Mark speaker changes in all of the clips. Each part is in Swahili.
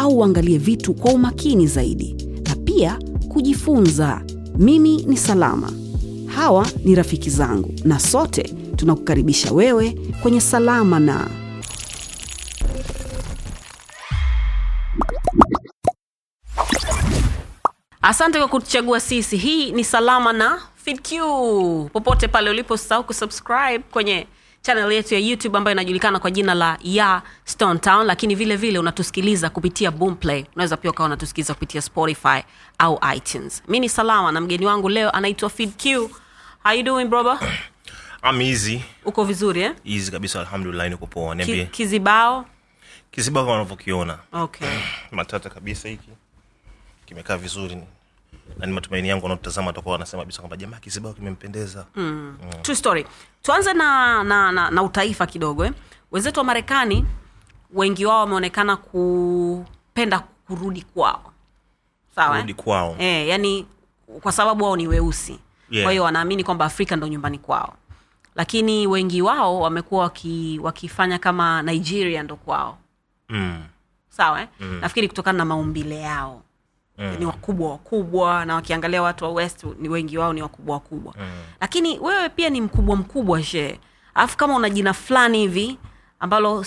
Speaker 1: au uangalie vitu kwa umakini zaidi, na pia kujifunza. Mimi ni Salama, hawa ni rafiki zangu, na sote tunakukaribisha wewe kwenye Salama na Asante kwa kutuchagua sisi. Hii ni Salama na FIDQ. Popote pale ulipo, usisahau kusubscribe kwenye channel yetu ya YouTube ambayo inajulikana kwa jina la ya Stone Town, lakini vile vile unatusikiliza kupitia Boomplay. Unaweza pia ukawa unatusikiliza kupitia Spotify au iTunes. Mi ni Salama na mgeni wangu leo anaitwa FeedQ. How you doing brother?
Speaker 2: I'm easy
Speaker 1: Uko vizuri eh?
Speaker 2: easy kabisa alhamdulillah niko poa
Speaker 1: Ki, kizibao
Speaker 2: kizibao kama unavyokiona
Speaker 1: okay.
Speaker 2: matata kabisa hiki kimekaa vizuri na ni matumaini yangu wanaotazama watakuwa wanasema kabisa kwamba jamaa kizibao kimempendeza mm.
Speaker 1: True story. Tuanze na, na, na, na utaifa kidogo eh. Wenzetu wa Marekani wengi wao wameonekana kupenda kurudi kwao, sawa
Speaker 2: rudi
Speaker 1: eh?
Speaker 2: kwao
Speaker 1: Eh, yani kwa sababu wao ni weusi
Speaker 2: Yeah.
Speaker 1: kwa hiyo wanaamini kwamba Afrika ndo nyumbani kwao, lakini wengi wao wamekuwa waki, wakifanya kama Nigeria ndo kwao,
Speaker 2: mm.
Speaker 1: sawa eh? Nafikiri kutokana na maumbile yao mm. ni wakubwa wakubwa, na wakiangalia watu wa West ni wengi wao ni wakubwa wakubwa. Mm. lakini wewe pia ni mkubwa mkubwa shee alafu kama una jina fulani hivi ambalo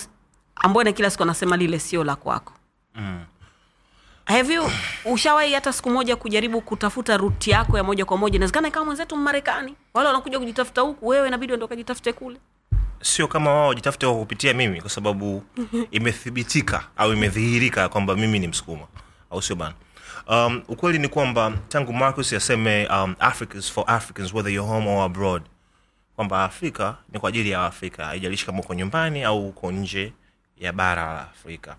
Speaker 1: ambone kila siku anasema lile sio la kwako.
Speaker 2: Mm.
Speaker 1: have you ushawahi hata siku moja kujaribu kutafuta ruti yako ya moja kwa moja? Inawezekana kama mwenzetu mmarekani. Wale wanakuja kujitafuta huku wewe inabidi ndo ukajitafute kule.
Speaker 2: Sio kama wao wajitafute kwa kupitia mimi kwa sababu imethibitika au imedhihirika kwamba mimi ni msukuma. Au sio bana um, ukweli ni kwamba tangu marcus yaseme um, africans for africans whether you're home or abroad kwamba afrika ni kwa ajili ya afrika haijalishi kama uko nyumbani au uko nje ya bara la afrika.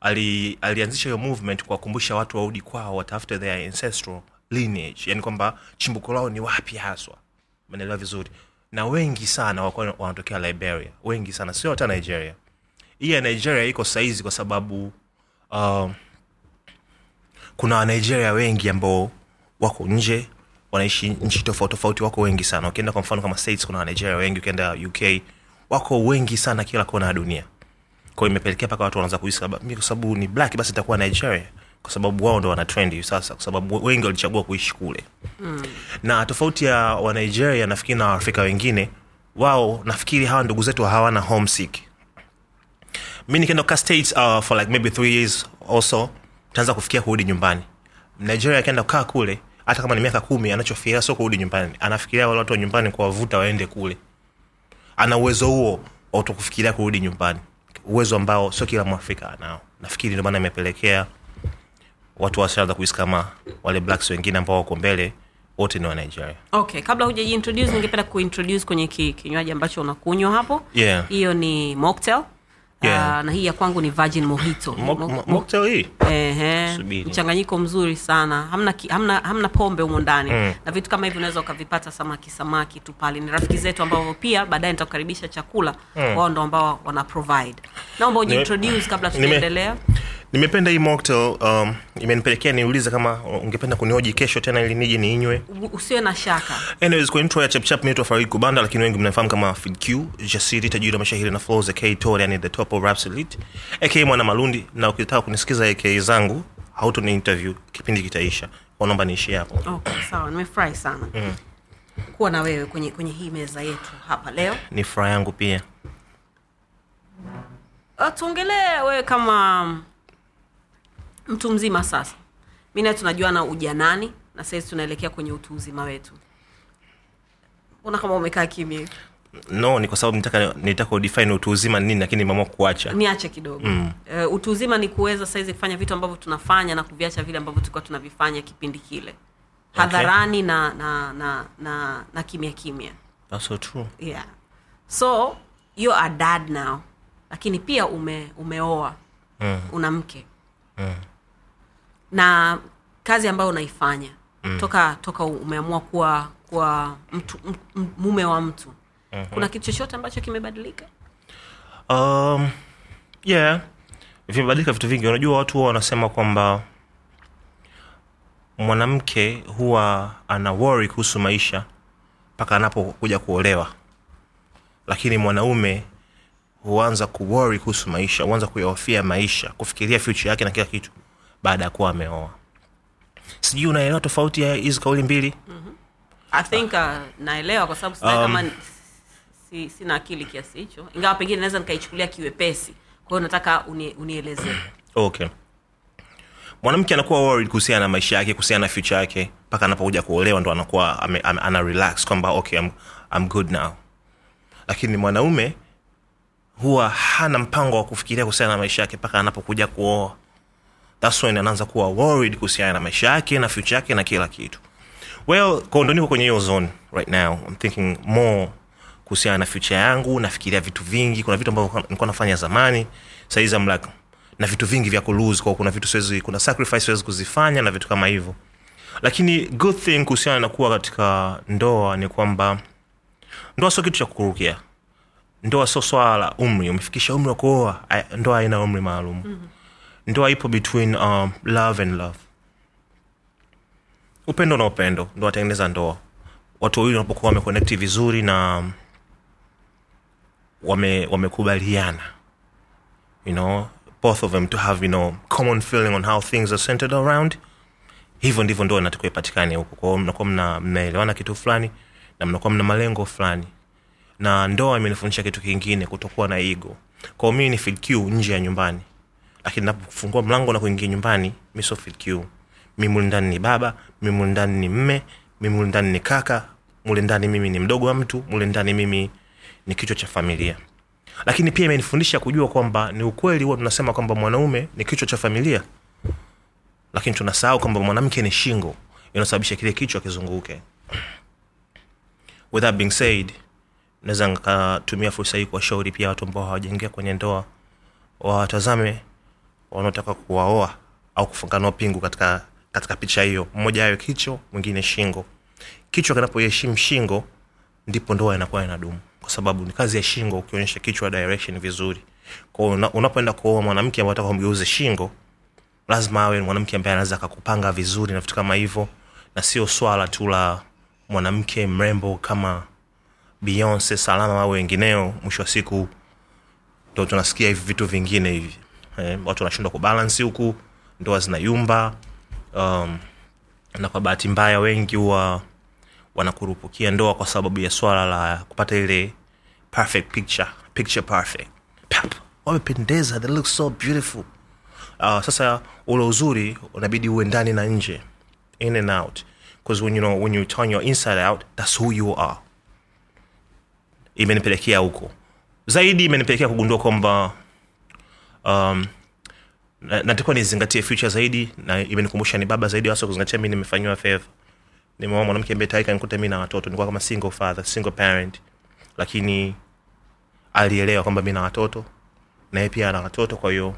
Speaker 2: Ali, alianzisha hiyo movement kuwakumbusha watu warudi kwao watafute their ancestral lineage. Yani kwamba chimbuko lao ni wapi haswa? Umeelewa vizuri? Na wengi sana wakuwa wanatokea liberia. Wengi sana sio hata nigeria. Hii ya nigeria iko saizi kwa sababu uh, kuna wanigeria wengi ambao wako nje wanaishi nchi tofauti tofauti wako wengi sana. Ukienda kwa mfano kama states kuna wanigeria wengi. Ukienda uk wako wengi sana kila kona ya dunia. Kwa imepelekea mpaka watu wanaanza kuhisi mimi kwa sababu ni black basi itakuwa nigeria. Kwa sababu wao ndo wana trend hivi sasa kwa sababu wengi walichagua kuishi kule. Mm. na tofauti ya wanigeria nafikiri na waafrika wengine wao nafikiri hawa ndugu zetu hawana homesick. Mi nikienda kukaa states uh, for like maybe three years also taanza kufikia kurudi nyumbani. Nigeria akienda kukaa kule hata kama ni miaka kumi anachofikiria sio kurudi nyumbani. Anafikiria wale watu wa nyumbani kuwavuta waende kule. Ana uwezo huo wa kurudi nyumbani. Uwezo ambao sio kila mwafrika anao. Nafikiri ndio maana imepelekea watu washaanza kuhisi kama wale blacks wengine ambao wako mbele wote ni wa nigeria.
Speaker 1: Okay kabla hujajiintroduce ningependa kuintroduce kwenye ki, kinywaji ambacho unakunywa hapo.
Speaker 2: Yeah.
Speaker 1: hiyo ni mocktail
Speaker 2: Yeah.
Speaker 1: uh, na hii ya kwangu ni virgin mojito.
Speaker 2: Mocktail hii?
Speaker 1: Ehe, mchanganyiko mzuri sana. Hamna, ki, hamna, hamna pombe humo ndani. Mm. na vitu kama hivi unaweza ukavipata samaki samaki tu pale. Ni rafiki zetu ambao pia baadaye nitakukaribisha chakula. Mm. wao ndo ambao wana provide. Naomba ujiintroduce kabla tujaendelea
Speaker 2: nimependa hii mocktail um, imenipelekea niulize kama ungependa kunioji kesho tena ili nije niinywe.
Speaker 1: Usiwe na shaka.
Speaker 2: Anyways kwa intro ya chapchap naitwa farid kubanda lakini wengi mnafahamu kama fidq jasiri tajiri wa mashahiri na flows aka tor yani the top of raps elite. Aka mwana malundi na ukitaka kunisikiza aka zangu hautoni interview kipindi kitaisha. Naomba niishie hapo.
Speaker 1: Okay sawa nimefurahi sana. Mm. kuwa na wewe kwenye, kwenye hii meza yetu hapa leo.
Speaker 2: Ni furaha yangu pia.
Speaker 1: Uh, tuongelee wewe kama mtu mzima sasa. Mi naye tunajuana ujanani na sahizi tunaelekea kwenye utu uzima wetu. Mbona kama umekaa kimya?
Speaker 2: No ni kwa sababu nitaka nitaka udefine utu uzima nini lakini nimeamua kuacha
Speaker 1: niache kidogo. Mm. uh, utu uzima ni kuweza saizi kufanya vitu ambavyo tunafanya na kuviacha vile ambavyo tulikuwa tunavifanya kipindi kile. Hadharani na na na na, na kimya kimya.
Speaker 2: That's so true.
Speaker 1: Yeah. So you are dad now. Lakini pia ume umeoa. Mm. una mke na kazi ambayo unaifanya toka toka umeamua kuwa kuwa mtu m- mume wa mtu. Kuna kitu chochote ambacho kimebadilika?
Speaker 2: Um, yeah. Vimebadilika vitu vingi. Unajua watu huwa wanasema kwamba mwanamke huwa ana wori kuhusu maisha mpaka anapokuja kuolewa. Lakini mwanaume huanza kuwori kuhusu maisha huanza kuyahofia maisha kufikiria future yake na kila kitu baada ya kuwa ameoa. Sijui unaelewa tofauti ya hizi kauli mbili?
Speaker 1: I think uh, naelewa kwa sababu um, kama si, sina akili kiasi hicho. Ingawa pengine naweza nikaichukulia kiwepesi. Kwa hiyo nataka uni, unielezee.
Speaker 2: Okay. Mwanamke anakuwa worried kuhusiana na maisha yake kuhusiana na future yake mpaka anapokuja kuolewa ndo anakuwa ame, ame, ana relax kwamba okay I'm, I'm good now. Lakini mwanaume huwa hana mpango wa kufikiria kuhusiana na maisha yake mpaka anapokuja kuoa thats when anaanza kuwa worried kuhusiana na maisha yake na future yake na kila kitu. Well ndo niko kwenye hiyo zone right now. I'm thinking more kuhusiana na future yangu nafikiria vitu vingi. Kuna vitu ambavyo nilikuwa nafanya zamani. Saizi I'm like na vitu vingi vya kulose. Kwa kuna vitu siwezi kuna sacrifice siwezi kuzifanya na vitu kama hivyo. Lakini good thing kuhusiana na kuwa katika ndoa ni kwamba ndoa sio kitu cha kukurukia. Ndoa sio swala la umri. Umefikisha umri wa kuoa ndoa haina umri maalum. Mm-hmm. Ndoa ipo between um, love and love. Upendo na upendo ndo watengeneza ndoa. Watu wawili wanapokuwa wameconnecti vizuri na wame wamekubaliana. You know both of them to have you know common feeling on how things are centered around. Hivyo ndivyo ndoa inatakiwa ipatikane huko kwao mnakuwa mna, mnaelewana kitu fulani na mnakuwa mna malengo fulani. Na ndoa imenifundisha kitu kingine kutokuwa na ego. Kwao mii ni feel nje ya nyumbani lakini mlango na kuingia nyumbani mi sio mi mule ndani ni baba mi mule ndani ni mme mi mule ndani ni kaka mule ndani mimi ni mdogo wa mtu mule ndani mimi ni kichwa cha familia. Lakini pia imenifundisha kujua kwamba ni ukweli huwa tunasema kwamba mwanaume ni kichwa cha familia. Lakini tunasahau kwamba mwanamke ni shingo. Inasababisha kile kichwa kizunguke. With that being said naweza nikatumia fursa hii kuwashauri pia watu ambao hawajaingia kwenye ndoa wawatazame wanaotaka kuwaoa au kufunga nao pingu katika katika picha hiyo. Mmoja ayo kichwa mwingine shingo. Kichwa kinapoheshimu shingo ndipo ndoa inakuwa inadumu. Kwa sababu ni kazi ya shingo ukionyesha kichwa direction vizuri. Kwao una, unapoenda kuoa mwanamke ambaye ataka kumgeuze shingo lazima awe mwanamke ambaye anaweza akakupanga vizuri na vitu kama hivyo na sio swala tu la mwanamke mrembo kama beyonce salama au wengineo mwisho wa siku ndo tunasikia hivi vitu vingine hivi eh, watu wanashindwa kubalansi huku ndoa zinayumba um, na kwa bahati mbaya wengi huwa wanakurupukia ndoa kwa sababu ya swala la kupata ile perfect picture picture perfect. Pap, wamependeza they look so beautiful. Uh, sasa ule uzuri unabidi uwe ndani na nje in and out. Because when you know when you turn your inside out that's who you are. Imenipelekea huko. Zaidi imenipelekea kugundua kwamba um, na- nizingatie future zaidi na imenikumbusha ni baba zaidi hasa kuzingatia mi nimefanyiwa fedha nimeoa mwanamke ambaye tayari kanikuta mi na watoto. Nilikuwa kama single father single parent. Lakini alielewa kwamba mi na watoto na pia ana watoto kwa hiyo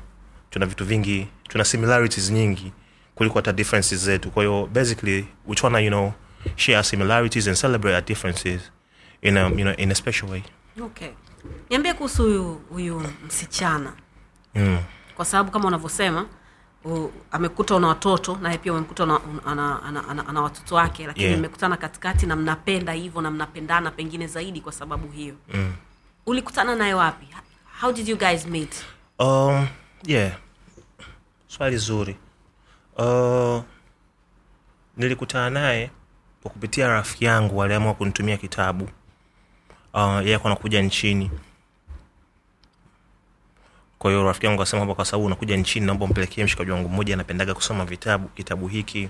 Speaker 2: tuna vitu vingi tuna similarities nyingi kuliko hata differences zetu. Kwa hiyo basically we tryna you know share similarities and celebrate our differences in a, you know, in a special way.
Speaker 1: Okay. Niambie kuhusu huyu huyu msichana
Speaker 2: mm.
Speaker 1: kwa sababu kama unavyosema amekuta una watoto naye pia umemkuta una, ana, ana, ana, ana watoto wake lakini
Speaker 2: Yeah.
Speaker 1: mmekutana katikati na mnapenda hivyo na mnapendana pengine zaidi kwa sababu hiyo mm. ulikutana naye wapi how did you guys meet
Speaker 2: Um, yeah. Swali zuri. Uh, nilikutana naye kwa kupitia rafiki yangu aliamua kunitumia kitabu. Uh, yeye anakuja nchini. Kwa hiyo rafiki yangu akasema kwamba kwa sababu unakuja nchini naomba mpelekee mshikaji wangu mmoja anapendaga kusoma vitabu kitabu hiki.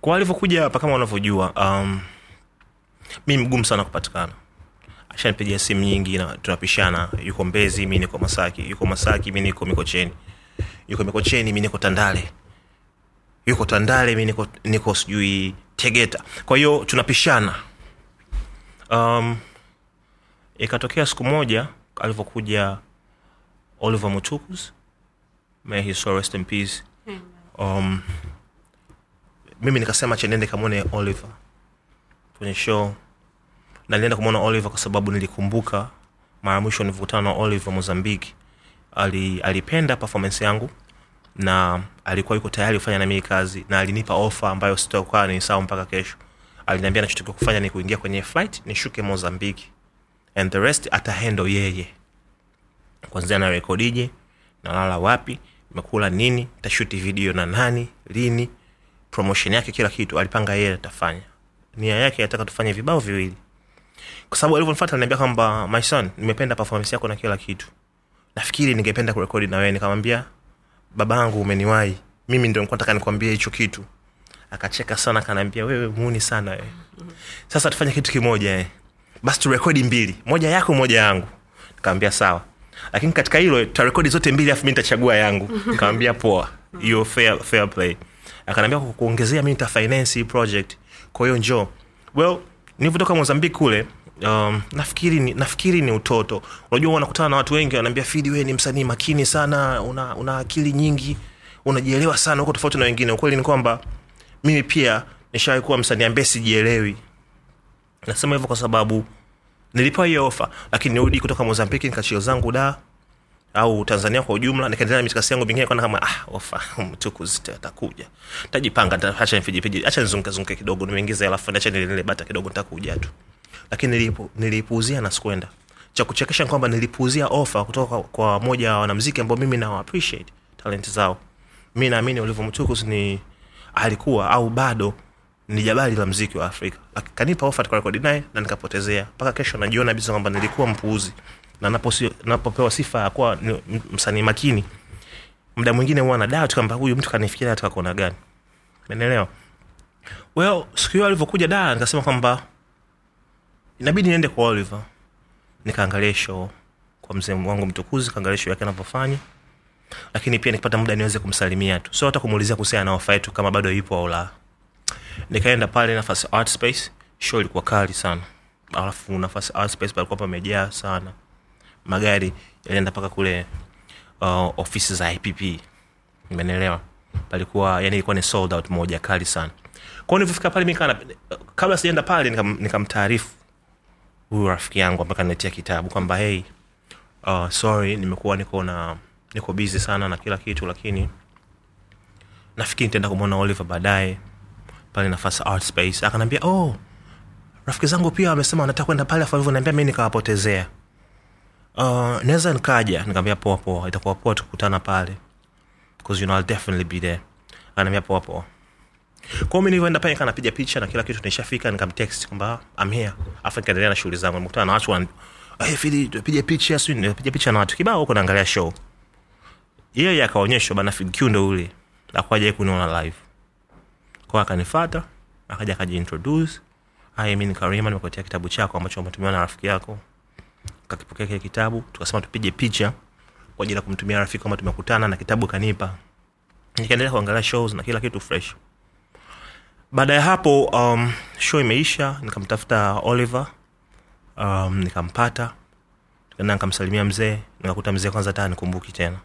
Speaker 2: Kwa alivyokuja hapa kama unavyojua, um, mi mgumu sana kupatikana. Ashanipigia simu nyingi na tunapishana yuko mbezi mi niko masaki yuko masaki mi niko mikocheni. Yuko mikocheni mi niko tandale. Yuko tandale mi niko, niko sijui tegeta. Kwa hiyo tunapishana. Um, ikatokea siku moja alivyokuja oliver mutukus may his soul rest in peace. Um, mimi nikasema chenende kamwone oliver kwenye show. Na nilienda kumwona oliver kwa sababu nilikumbuka mara mwisho nilivyokutana na oliver mozambiki. Ali, alipenda performance yangu na alikuwa yuko tayari kufanya na mimi kazi na alinipa ofa ambayo sitakuwa ni sawa mpaka kesho. Aliniambia nachotakiwa kufanya ni kuingia kwenye flight nishuke mozambiki. And the rest atahandle yeye kwanzia narekodije nalala wapi mekula nini tashuti video na nani lini promotion yake kila kitu alipanga yeye atafanya. Nia yake ataka tufanye vibao viwili. Kwa sababu alivyonifata aliniambia kwamba my son nimependa performance yako na kila kitu. Nafikiri ningependa kurekodi na wewe. Nikamwambia babangu umeniwahi. Mimi ndio nilikuwa nataka nikwambie hicho kitu. Akacheka sana akaniambia wewe muuni sana wewe. Sasa tufanye kitu kimoja eh. basi turekodi mbili moja yako moja yangu. Nikamwambia sawa lakini katika hilo tutarekodi zote mbili afu mi nitachagua yangu. Kawambia poa. Hiyo fair, fair play. Akanaambia kuongezea mi nitafinance hii project. Kwa hiyo njoo. Well nilivyotoka mozambiki kule um, nafikiri ni, nafikiri ni utoto. Unajua wanakutana na watu wengi wanaambia fidi wee ni msanii makini sana una, una akili nyingi unajielewa sana huko tofauti na wengine. Ukweli ni kwamba mimi pia nishawahi kuwa msanii ambaye sijielewi. Nasema hivyo kwa sababu nilipewa hiyo ofa lakini nirudi kutoka mozambiki nikachio zangu da au tanzania kwa ujumla nikaendelea na mitikasi yangu mingine kama ah, ofa mtukuzi atakuja. Tajipanga nita- acha nifijipiji acha nizungukazunguke kidogo nimeingiza alafu acha nilele bata kidogo nitakuja tu. Lakini nilipu- niliipuuzia na sikwenda cha kuchekesha kwamba nilipuuzia ofa kutoka kwa, moja wa wanamziki ambao mimi nawa appreciate talent zao. Mi naamini Oliver mtukuzi ni alikuwa au bado ni jabali la mziki wa Afrika. Kanipa ofa naye na nikapotezea. Mpaka kesho najiona kabisa kwamba nilikuwa mpuuzi. Na napopewa sifa ya kuwa ni msanii makini, mda mwingine huwa na doubt kwamba huyu mtu kanifikiria katika kona gani. menelewa Well, siku hiyo alivyokuja da nikasema kwamba inabidi niende kwa Oliver. Nikaangalia show kwa mzee wangu mtukuzi, kaangalia show yake anavyofanya lakini pia nikipata muda niweze kumsalimia tu sio hata kumuulizia kuhusiana na ofa yetu kama bado ipo au la nikaenda pale nafasi art space. Show ilikuwa kali sana. Alafu nafasi art space palikuwa pamejaa sana. Magari yalienda mpaka kule uh, ofisi za ipp imenelewa palikuwa yani ilikuwa ni sold out moja kali sana. Kwao nilivyofika pale mi kabla sijaenda pale nikamtaarifu nika huyu rafiki yangu ambaye kaniletea kitabu kwamba hey uh, sorry nimekuwa niko na niko bizi sana na kila kitu lakini nafikiri nitaenda kumwona oliver baadaye pale nafasi art space. Akanaambia oh rafiki zangu pia wamesema wanataka kwenda pale afu alivyoniambia mi nikawapotezea. Uh, naweza nikaja. Nikaambia poa poa itakuwa poa tukutana pale because you know I'll definitely be there anaambia poa poa. Kwao mi nilivyoenda pale napiga picha na kila kitu nishafika nikamtext kwamba am here. Afu nikaendelea na shughuli zangu nimekutana na watu wan hey, fili tupige picha si nipiga picha na watu. Kibao huko naangalia show. Yeye akaonyeshwa bana Fid ndo ule. Akwaja kuniona live kwa akanifata akaja akajiintroduce. Hi mi ni Karima nimekuletea kitabu chako ambacho umetumiwa na rafiki yako. Kakipokea kile kitabu tukasema tupige picha kwa ajili ya kumtumia rafiki kwamba tumekutana na kitabu kanipa. Nikaendelea kuangalia shows na kila kitu fresh. Baada ya hapo um, show imeisha nikamtafuta oliver um, nikampata tukaenda nikamsalimia mzee nikakuta mzee kwanza taa nikumbuki tena.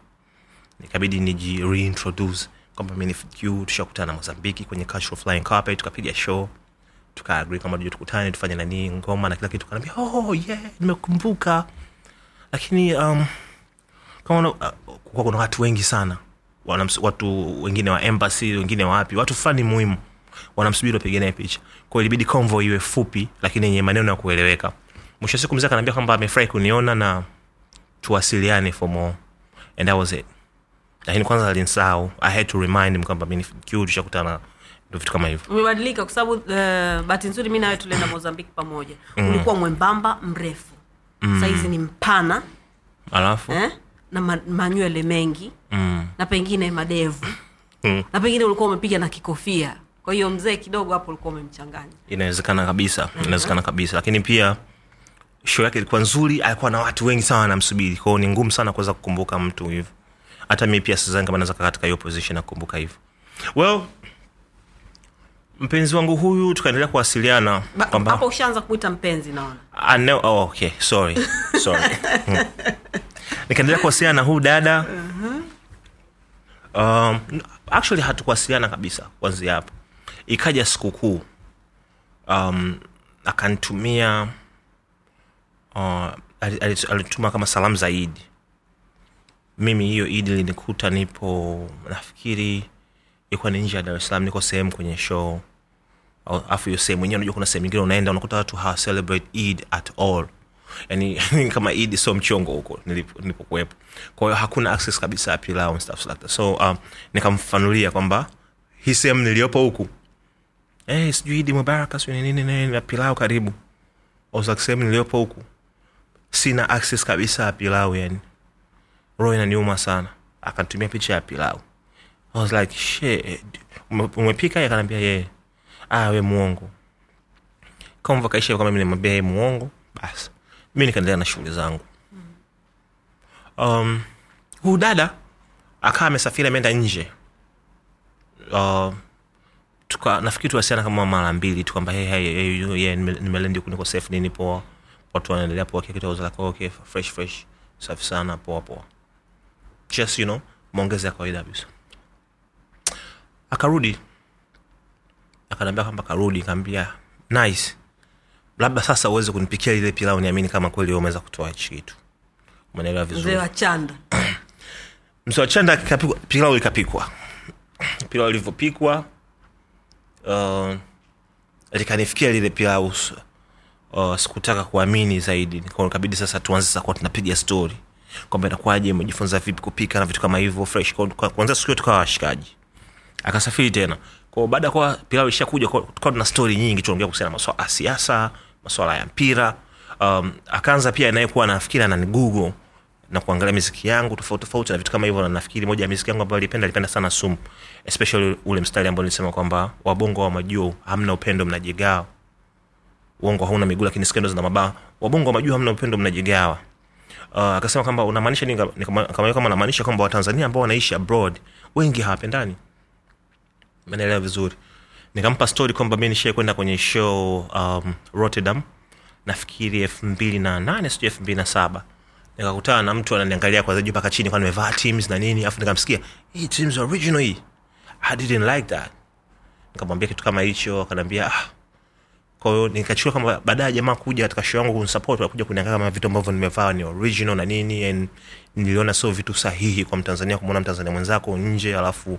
Speaker 2: Nikabidi niji reintroduce kwamba mi ni FQ tushakutana mozambiki kwenye cultural flying carpet tukapiga show tukaagri kama tuje tukutane tufanye nani ngoma na kila kitu. Kanaambia oh yeah nimekumbuka. Lakini um, kama uh, kuna watu wengi sana Wanams, watu wengine wa embassy wengine wapi watu fulani muhimu wanamsubiri wapige naye picha kwao ilibidi convo iwe fupi lakini yenye maneno ya kueleweka. Mwisho siku mzee akaniambia kwamba amefurahi kuniona na tuwasiliane for more. And that was it lakini kwanza alinsahau i had to remind him kwamba mi ni tushakutana ndo vitu kama hivyo.
Speaker 1: Umebadilika kwa sababu uh, bahati nzuri mi nawe tulienda mozambiki pamoja. Ulikuwa mwembamba mrefu. Saizi ni mpana.
Speaker 2: Alafu?
Speaker 1: Eh? na ma- manywele mengi.
Speaker 2: Mm,
Speaker 1: na pengine madevu.
Speaker 2: Mm,
Speaker 1: na pengine ulikuwa umepiga na kikofia. Kwa hiyo mzee kidogo hapo ulikuwa umemchanganya.
Speaker 2: Inawezekana kabisa. Inawezekana kabisa. Lakini pia show yake ilikuwa nzuri alikuwa na watu wengi sana wanamsubiri. Kwao ni ngumu sana kuweza kukumbuka mtu hivyo hata mi pia sizani kama naweza kaa katika hiyo position nakumbuka hivyo. Well mpenzi wangu huyu tukaendelea kuwasiliana kwamba
Speaker 1: hapo ushaanza kuita mpenzi naona.
Speaker 2: Uh, no, oh, okay sorry sorry. Mm. nikaendelea kuwasiliana na huyu dada. Um, actually hatukuwasiliana kabisa kwanzia hapo. Ikaja sikukuu um, akanitumia uh, ali- ali- alituma kama salamu za idi mimi hiyo idi linikuta nipo nafikiri ilikuwa ni nje ya dar niko sehemu kwenye show. Afu hiyo sehemu wenyewe unajua kuna sehemu nyingine unaenda unakuta watu hawa celebrate eid at all. Yani kama id sio mchongo huko nilipokuwepo. Kwa hakuna access kabisa pilau and stuff like that. So um, nikamfanulia kwamba hii sehemu niliyopo huku hey, sijui idi mubaraka sijui nini nini na pilau karibu. Sehemu niliyopo huku sina access kabisa pilau yani roho inaniuma sana. Akanitumia picha ya pilau. I was like shit umepika? Akanambia yeye ah we muongo kama kaisha kama mimi nimwambia yeye muongo basi. Mi nikaendelea na shughuli zangu. Um, huu dada akaa amesafiri ameenda nje. Uh, tuka nafikiri tuwasiana kama mara mbili tu kwamba hey, hey, hey, you- yeah, nimelendi niko safe nini poa. Watu wanaendelea poa kitu like okay fresh fresh safi sana poa poa just you know maongezi ya kawaida kabisa akarudi. Akaniambia kwamba karudi kaambia nice. Labda sasa uweze kunipikia lile pilau niamini kama kweli umeweza kutoa hichi kitu. Umeelewa
Speaker 3: mzee
Speaker 2: vizuri
Speaker 3: wa chanda.
Speaker 2: Mzee wa chanda pilau ikapikwa. Pilau ilivyopikwa uh, likanifikia lile pilau. Uh, sikutaka kuamini zaidi. Kabidi sasa tuanze sakuwa tunapiga story kwamba inakuwaje umejifunza vipi kupika na vitu kama hivyo fresh Kwa- kwa- siku hiyo tukawa washikaji. Akasafiri tena. Kwao baada ya kuwa pilau ishakuja tukawa tuna stori nyingi tunaongea kuhusiana na maswala ya siasa maswala ya mpira. Um, akaanza pia anayekuwa nafikiri anani google na kuangalia miziki yangu tofauti tofauti na vitu kama hivyo na nafikiri moja ya miziki yangu ambayo alipenda alipenda sana sumu. Especially ule mstari ambao nilisema kwamba wabongo wa majuu hamna upendo mnajigawa uongo hauna miguu lakini skendo zina mabaa. Wabongo wa majuu hamna upendo mnajigawa uh, akasema kwamba unamaanisha nini kama namaanisha kwamba watanzania ambao wanaishi abroad wengi hawapendani menaelewa vizuri. Nikampa story kwamba mi nishie kwenda kwenye show um, rotterdam nafikiri elfu mbili na nane sijui elfu mbili na saba. Nikakutana na mtu ananiangalia kwanza juu mpaka chini kwa nimevaa teams na nini afu nikamsikia hii teams original hii. I didn't like that. Nikamwambia kitu kama hicho akanaambia ah kwa hiyo nikachukua kama baadaye jamaa kuja katika show yangu kunisupport wakuja kuniangalia kama vitu ambavyo nimevaa ni original na nini and niliona sio vitu sahihi kwa mtanzania kumwona mtanzania mwenzako nje alafu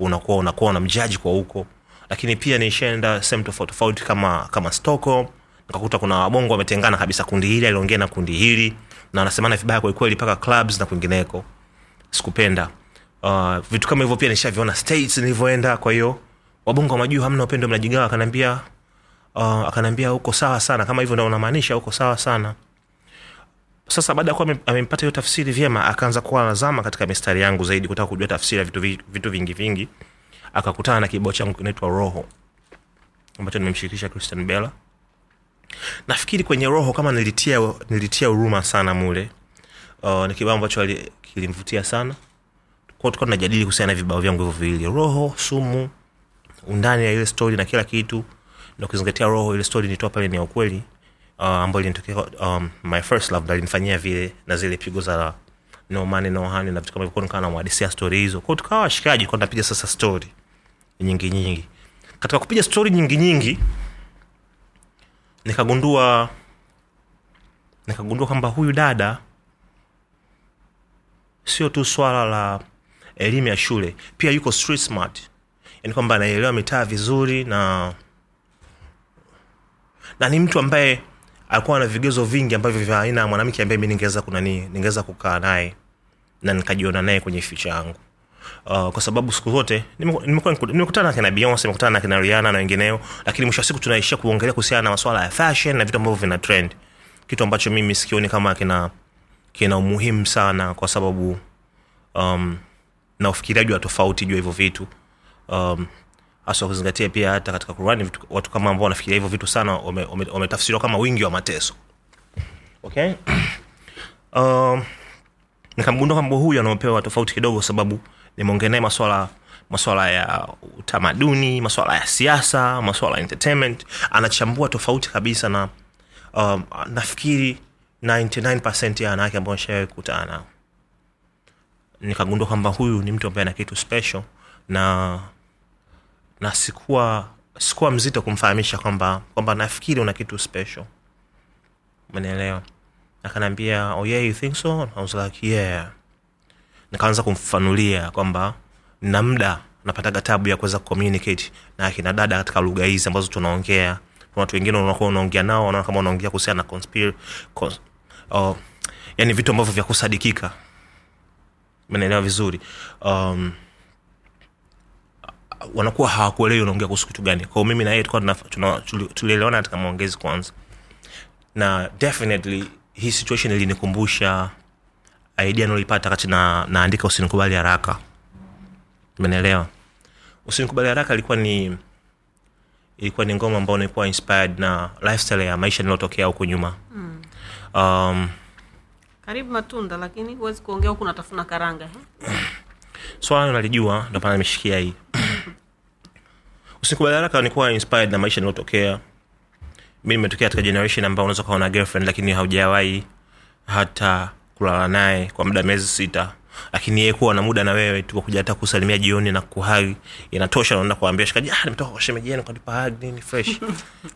Speaker 2: unakuwa unakuwa unamjaji kwa huko. Lakini pia nishaenda sehemu tofauti tofauti kama kama stockholm nikakuta kuna wabongo wametengana kabisa kundi hili aliongea na kundi hili na wanasemana vibaya kwelikweli mpaka clubs na kwingineko. Sikupenda. Uh, vitu kama hivyo pia nishaviona states nilivyoenda kwa hiyo wabongo wa majuu hamna upendo mnajigawa akanaambia uh, akanaambia uko sawa sana. Kama hivyo ndo unamaanisha uko sawa sana. Sasa baada ya kuwa amempata hiyo tafsiri vyema akaanza kuwa anazama katika mistari yangu zaidi kutaka kujua tafsiri ya vitu, vitu vingi vingi akakutana na kibao changu kinaitwa roho ambacho nimemshirikisha christian bella. Nafikiri kwenye roho kama nilitia nilitia huruma sana mule. Uh, ni kibao ambacho kilimvutia sana. Kwao tukawa tunajadili kuhusiana na vibao vyangu hivyo viwili. Roho sumu undani ya ile stori na kila kitu na kuzingatia roho ile story nitoa pale ni ya ukweli uh, ambayo ilinitokea um, my first love alinifanyia vile na zile pigo za no money no honey na vitu kama hivyo. Nikawa namwadisia story hizo. Kwao tukawa washikaji kwa tunapiga sasa story nyingi nyingi. Katika kupiga story nyingi nyingi nikagundua nikagundua kwamba huyu dada sio tu swala la elimu ya shule pia yuko street smart. Yani kwamba anaelewa mitaa vizuri na na ni mtu ambaye alikuwa na vigezo vingi ambavyo vya aina ya mwanamke ambaye mi ningeweza kunani ningeweza kukaa naye na nikajiona naye kwenye ficha yangu. Uh, kwa sababu siku zote nimekutana na kina nimekutana na Rihanna na wengineo lakini mwisho wa siku tunaishia kuongelea kuhusiana na maswala ya fashion na vitu ambavyo vina trend. Kitu ambacho mimi sikioni kama kina kina umuhimu sana kwa sababu um, na ufikiriaji wa tofauti juu ya hivyo vitu. Um, hasa kuzingatia pia hata katika Qurani watu kama ambao wanafikiria hivyo vitu sana wametafsiriwa kama wingi wa mateso. Okay? Um, nikamgundua kwamba huyu anaopewa tofauti kidogo sababu nimeongea maswala maswala ya utamaduni maswala ya siasa maswala ya entertainment. Anachambua tofauti kabisa na um, nafikiri 99 ya wanawake ambao nishawai kukutana nao. Nikagundua kwamba huyu ni mtu ambaye ana kitu special na na sikuwa sikuwa mzito kumfahamisha kwamba kwamba nafikiri una kitu special. Umenielewa? Akanaambia oh yeah you think so? I was like yeah. Nikaanza kumfanulia kwamba na muda napataga tabu ya kuweza kucommunicate na akina dada katika lugha hizi ambazo tunaongea. Kuna watu wengine unakuwa unaongea nao wanaona kama unaongea kuhusiana na conspir cons, oh, yani vitu ambavyo vya kusadikika. Umeelewa vizuri? Um, wanakuwa hawakuelewi unaongea kuhusu kitu gani. Kwao mimi na yeye tulikuwa tulielewana katika maongezi kwanza. Na definitely hii situation ilinikumbusha idea nilipata kati na naandika usinikubali haraka. Umenelewa usinikubali haraka ilikuwa ni ilikuwa ni ngoma ambayo nilikuwa inspired na lifestyle ya maisha nilotokea huko nyuma. Um,
Speaker 1: karibu matunda lakini huwezi kuongea huku natafuna karanga eh?
Speaker 2: swala so, nalijua pana nimeshikia hii usinikubali badaraka nilikuwa inspired na maisha niliotokea mi nimetokea katika generation ambao unaweza ukawa na girlfriend lakini haujawahi hata kulala naye kwa muda miezi sita. Lakini yeye kuwa na muda na wewe tu kuja hata kusalimia jioni na kuhagi inatosha naenda kuambia shikaji ah, nimetoka kwa shemeji yenu kanipa hug nini fresh.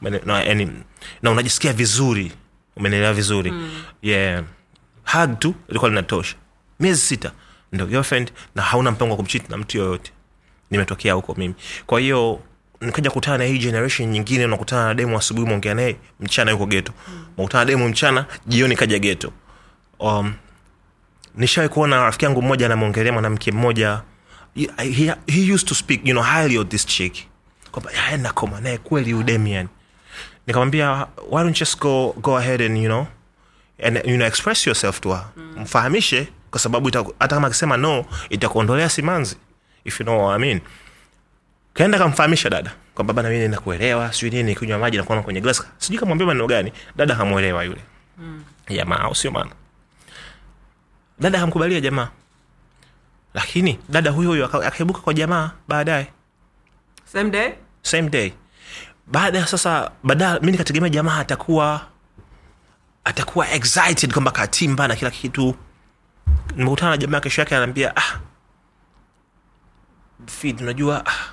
Speaker 2: Na, yani, na unajisikia vizuri. Umenielewa vizuri. Mm. yeah. Hug tu ilikuwa linatosha. Miezi sita ndo girlfriend na hauna mpango wa kumchiti na mtu yoyote. Nimetokea huko mimi. Kwa hiyo nikaja kutana na hii generation nyingine unakutana na demo asubuhi mwongea naye mchana yuko geto unakutana na demo mchana jioni kaja geto um, nishawai kuona rafiki yangu mmoja anamwongelea mwanamke mmoja. He, he, he used to speak you know, highly of this chick. Kwamba nakoma naye kweli udemian nikamwambia why don't just go, go ahead and you know and you know, express yourself to her. Mfahamishe kwa sababu hata kama akisema no itakuondolea simanzi if you know what I mean kaenda kamfahamisha dada kwamba bana mimi nakuelewa sijui nini nikunywa maji na kuona kwenye glass. Sijui kamwambia maneno gani dada hamwelewa yule. Jamaa au sio maana dada hamkubalia jamaa. Lakini dada huyo huyo akaibuka kwa jamaa baadaye.
Speaker 1: Same day?
Speaker 2: Same day. Baada ya sasa baada mi nikategemea jamaa atakuwa atakuwa excited kwamba katimba na kila kitu. Nimekutana na jamaa kesho yake anaambia ah feed unajua ah,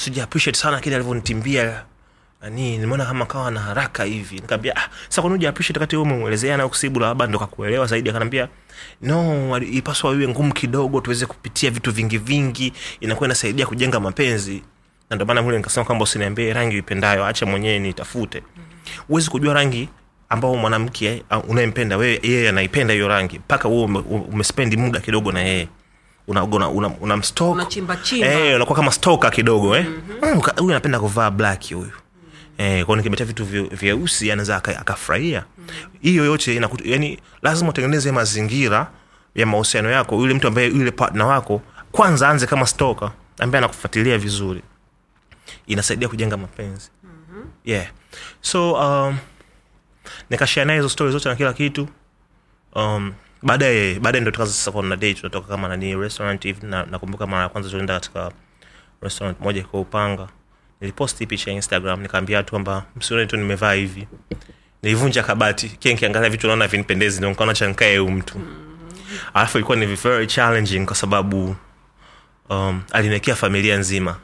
Speaker 2: sija appreciate sana kile alivyonitimbia nani nimeona kama kawa na haraka hivi. Nikamwambia ah sasa kwani hujaappreciate wakati wewe umemuelezea na kusibu labda ndo kakuelewa zaidi? Akanambia no ipaswa iwe ngumu kidogo tuweze kupitia vitu vingi vingi inakuwa inasaidia kujenga mapenzi. Na ndio maana mule nikasema kwamba usiniambie rangi uipendayo acha mwenyewe nitafute. Huwezi kujua rangi ambao mwanamke uh, unayempenda wewe yeye anaipenda hiyo rangi mpaka wewe umespendi muda kidogo na yeye una, una, eh, unakuwa kama stoka kidogo eh? Mm, ka- huyu anapenda kuvaa black huyu. Eh, kwao nikimetea vitu vyeusi anaweza akafurahia. Hiyo yote inakutu, yani lazima utengeneze mazingira ya mahusiano yako. Yule mtu ambaye yule partner wako kwanza anze kama stoka ambaye anakufuatilia vizuri. Inasaidia kujenga mapenzi. Yeah. So um, nikashia naye hizo stori zote na kila kitu. Um, baadaye baadaye ndo tukaanza sasa kuna date tunatoka kama nani restaurant hivi na nakumbuka mara ya kwanza tulienda katika restaurant moja kwa upanga. Niliposti picha instagram nikaambia watu kwamba msione tu nimevaa hivi. Nilivunja kabati kia nkiangalia vitu naona vinipendezi ndo nkaona chankae huu mtu. Alafu ilikuwa ni very challenging kwa sababu um, alinekea familia nzima.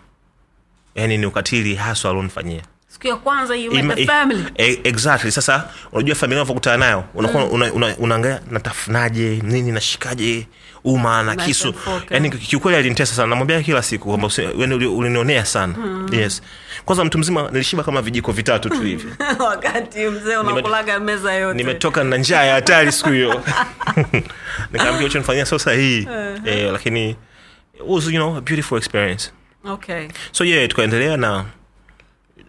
Speaker 2: Yaani ni ukatili haswa alionifanyia
Speaker 1: siku ya kwanza you met
Speaker 2: Ima-
Speaker 1: the family.
Speaker 2: e- exactly. Sasa unajua familia unavyokutana nayo unakuwa una, una, unaangalia natafunaje nini nashikaje uma na kisu. yani kiukweli alinitesa sana. Namwambia kila siku kwamba uli- ulinionea sana. Yes. Kwanza mtu mzima nilishiba kama vijiko vitatu tu hivi.
Speaker 1: Wakati mzee unakulaga meza yote.
Speaker 2: nimetoka na njaa ya hatari siku hiyo. Nikaambia uchonifanyia sio sahihi eh, lakini it was you know a beautiful experience.
Speaker 1: Okay.
Speaker 2: So yeah tukaendelea na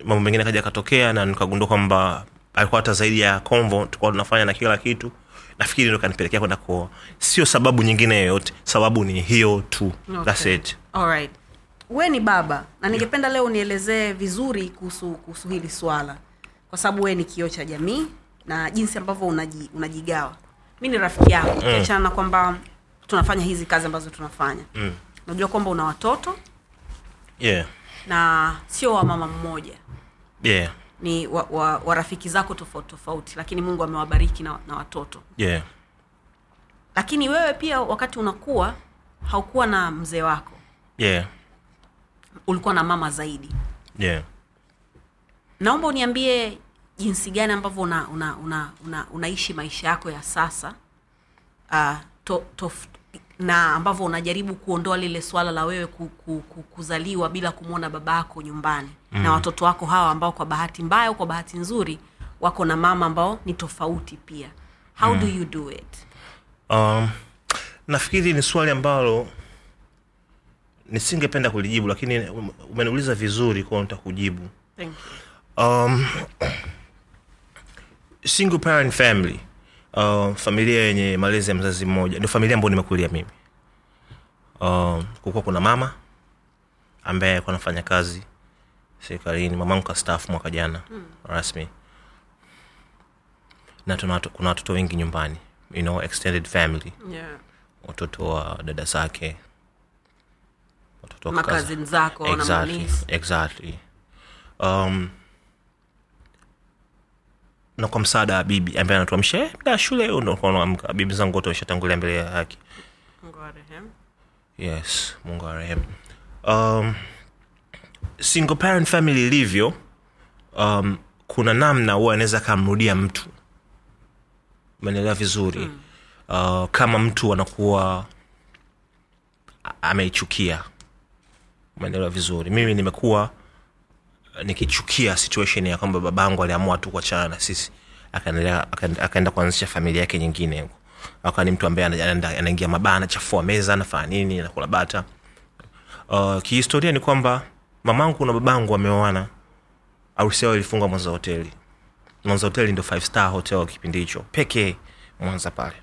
Speaker 2: mambo mengine kaja katokea na nikagundua kwamba alikuwa hata zaidi ya convo tulikuwa tunafanya na kila kitu nafikiri ndo kanipelekea kwenda kuoa sio sababu nyingine yoyote sababu ni hiyo tu okay. That's it
Speaker 1: Alright. we ni baba na ningependa leo unielezee vizuri kuhusu kuhusu hili swala kwa sababu we ni kioo cha jamii na jinsi ambavyo unaji, unajigawa mi ni rafiki yako mm. na kwamba tunafanya hizi kazi ambazo tunafanya mm. najua kwamba una watoto
Speaker 2: yeah.
Speaker 1: na sio wa mama mmoja
Speaker 2: Yeah.
Speaker 1: ni wa, wa, wa rafiki zako tofauti tofauti lakini mungu amewabariki na, na watoto.
Speaker 2: Yeah.
Speaker 1: lakini wewe pia wakati unakuwa haukuwa na mzee wako.
Speaker 2: Yeah.
Speaker 1: Ulikuwa na mama zaidi.
Speaker 2: Yeah.
Speaker 1: Naomba uniambie jinsi gani ambavyo una, una, una, una, unaishi maisha yako ya sasa uh, to, tof, na ambavyo unajaribu kuondoa lile swala la wewe ku, ku, ku, kuzaliwa bila kumwona baba yako nyumbani. Mm. na watoto wako hawa ambao kwa bahati mbaya au kwa bahati nzuri wako na mama ambao ni tofauti pia. How mm. do you do it?
Speaker 2: Um, nafikiri ni swali ambalo nisingependa kulijibu lakini umeniuliza vizuri kwao nitakujibu. Um, single parent family uh, familia yenye malezi ya mzazi mmoja. Ndio familia ambayo nimekulia mimi. Um, kukuwa kuna mama ambaye alikuwa anafanya kazi serikalini. Mamangu kastaafu mwaka jana mm. rasmi. Na tuna kuna watoto wengi nyumbani. You know, extended family.
Speaker 1: Yeah.
Speaker 2: watoto wa dada zake. Watoto wa exactly, exactly. Um, na kwa msaada wa bibi ambaye anatuamsha mda da shule unaamka bibi zangu wote washatangulia mbele ya haki.
Speaker 1: Mungu arehemu.
Speaker 2: yes mungu arehemu um, single parent family ilivyo um, kuna namna huwa anaweza akamrudia mtu. Umeelewa vizuri? Mm. uh, kama mtu anakuwa ameichukia. Umeelewa vizuri? Mimi nimekuwa nikichukia situation ya kwamba babangu aliamua tu kuachana na sisi. Akaendelea akaenda kuanzisha familia yake nyingine huko. Akawa ni mtu ambaye anaingia mabaa anachafua meza anafanya nini anakula bata. Uh, kihistoria ni kwamba mamangu na babangu wameoana. Arusi yao ilifungwa mwanza hoteli. Mwanza hoteli ndo five star hotel kipindi hicho. Pekee mwanza pale.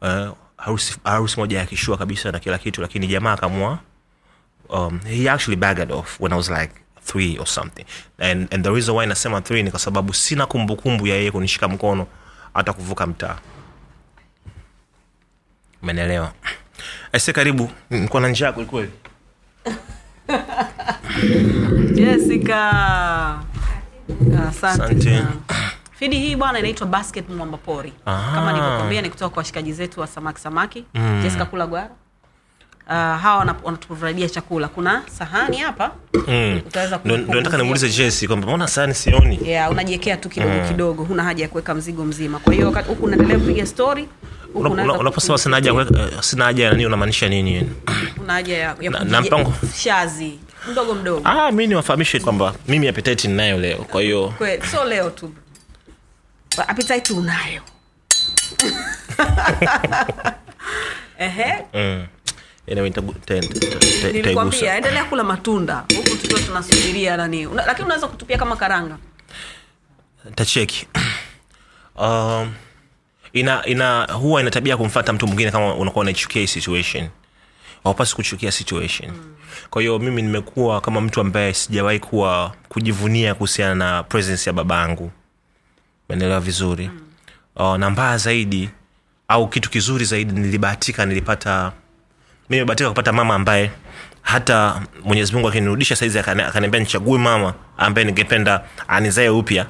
Speaker 2: Uh, harusi, harusi moja ya kabisa na kila kitu lakini jamaa akamua um, he actually bagged off when i was like three or something. And, and the reason why nasema three ni kwa sababu sina kumbukumbu ya yeye kunishika mkono hata kuvuka mtaa. Umenelewa ase karibu. Nikuwa na njaa kwelikweli
Speaker 1: jessica. Asante fidi hii bwana inaitwa basket mwamba pori. Kama nilivyokwambia ni kutoka kwa washikaji zetu wa samaki samaki. Mm. jessica kula gwara uh, hawa wana- chakula. Kuna sahani hapa.
Speaker 2: Mm.
Speaker 1: utaweza
Speaker 2: nataka nimuulize jesi kwamba mbona sahani sioni?
Speaker 1: Yeah, unajiekea tu kidogo kidogo. Huna haja ya kuweka mzigo mzima. Kwa hiyo huku unaendelea kupiga
Speaker 2: una- unaposema sina haja ya sina haja ya nani unamaanisha nini
Speaker 1: una haja ya, ya
Speaker 2: Na- na mpango?
Speaker 1: shazi. Mdogo mdogo.
Speaker 2: Ah, mi niwafahamishe kwamba mimi appetite ninayo leo kwa hiyo
Speaker 1: sio leo tu. Appetite unayo. Ehe.
Speaker 2: Mm. Anyway,
Speaker 1: nilikwambia endelea kula matunda. Huku tukiwa tunasubiria nani. Una, lakini unaweza kutupia kama karanga?
Speaker 2: Tacheki um, ina ina huwa ina tabia kumfata mtu mwingine kama unakuwa unaichukia hii situation. Haupasi kuchukia situation. Kwa hiyo mimi nimekuwa kama mtu ambaye sijawahi kuwa kujivunia kuhusiana na presence ya babangu. Menelewa vizuri? Mm. uh, na mbaya zaidi au kitu kizuri zaidi nilibahatika nilipata mi nimebahatika kupata mama ambaye hata mwenyezi mungu akinirudisha saizi akaniambia nichague mama ambaye ningependa anizae upya.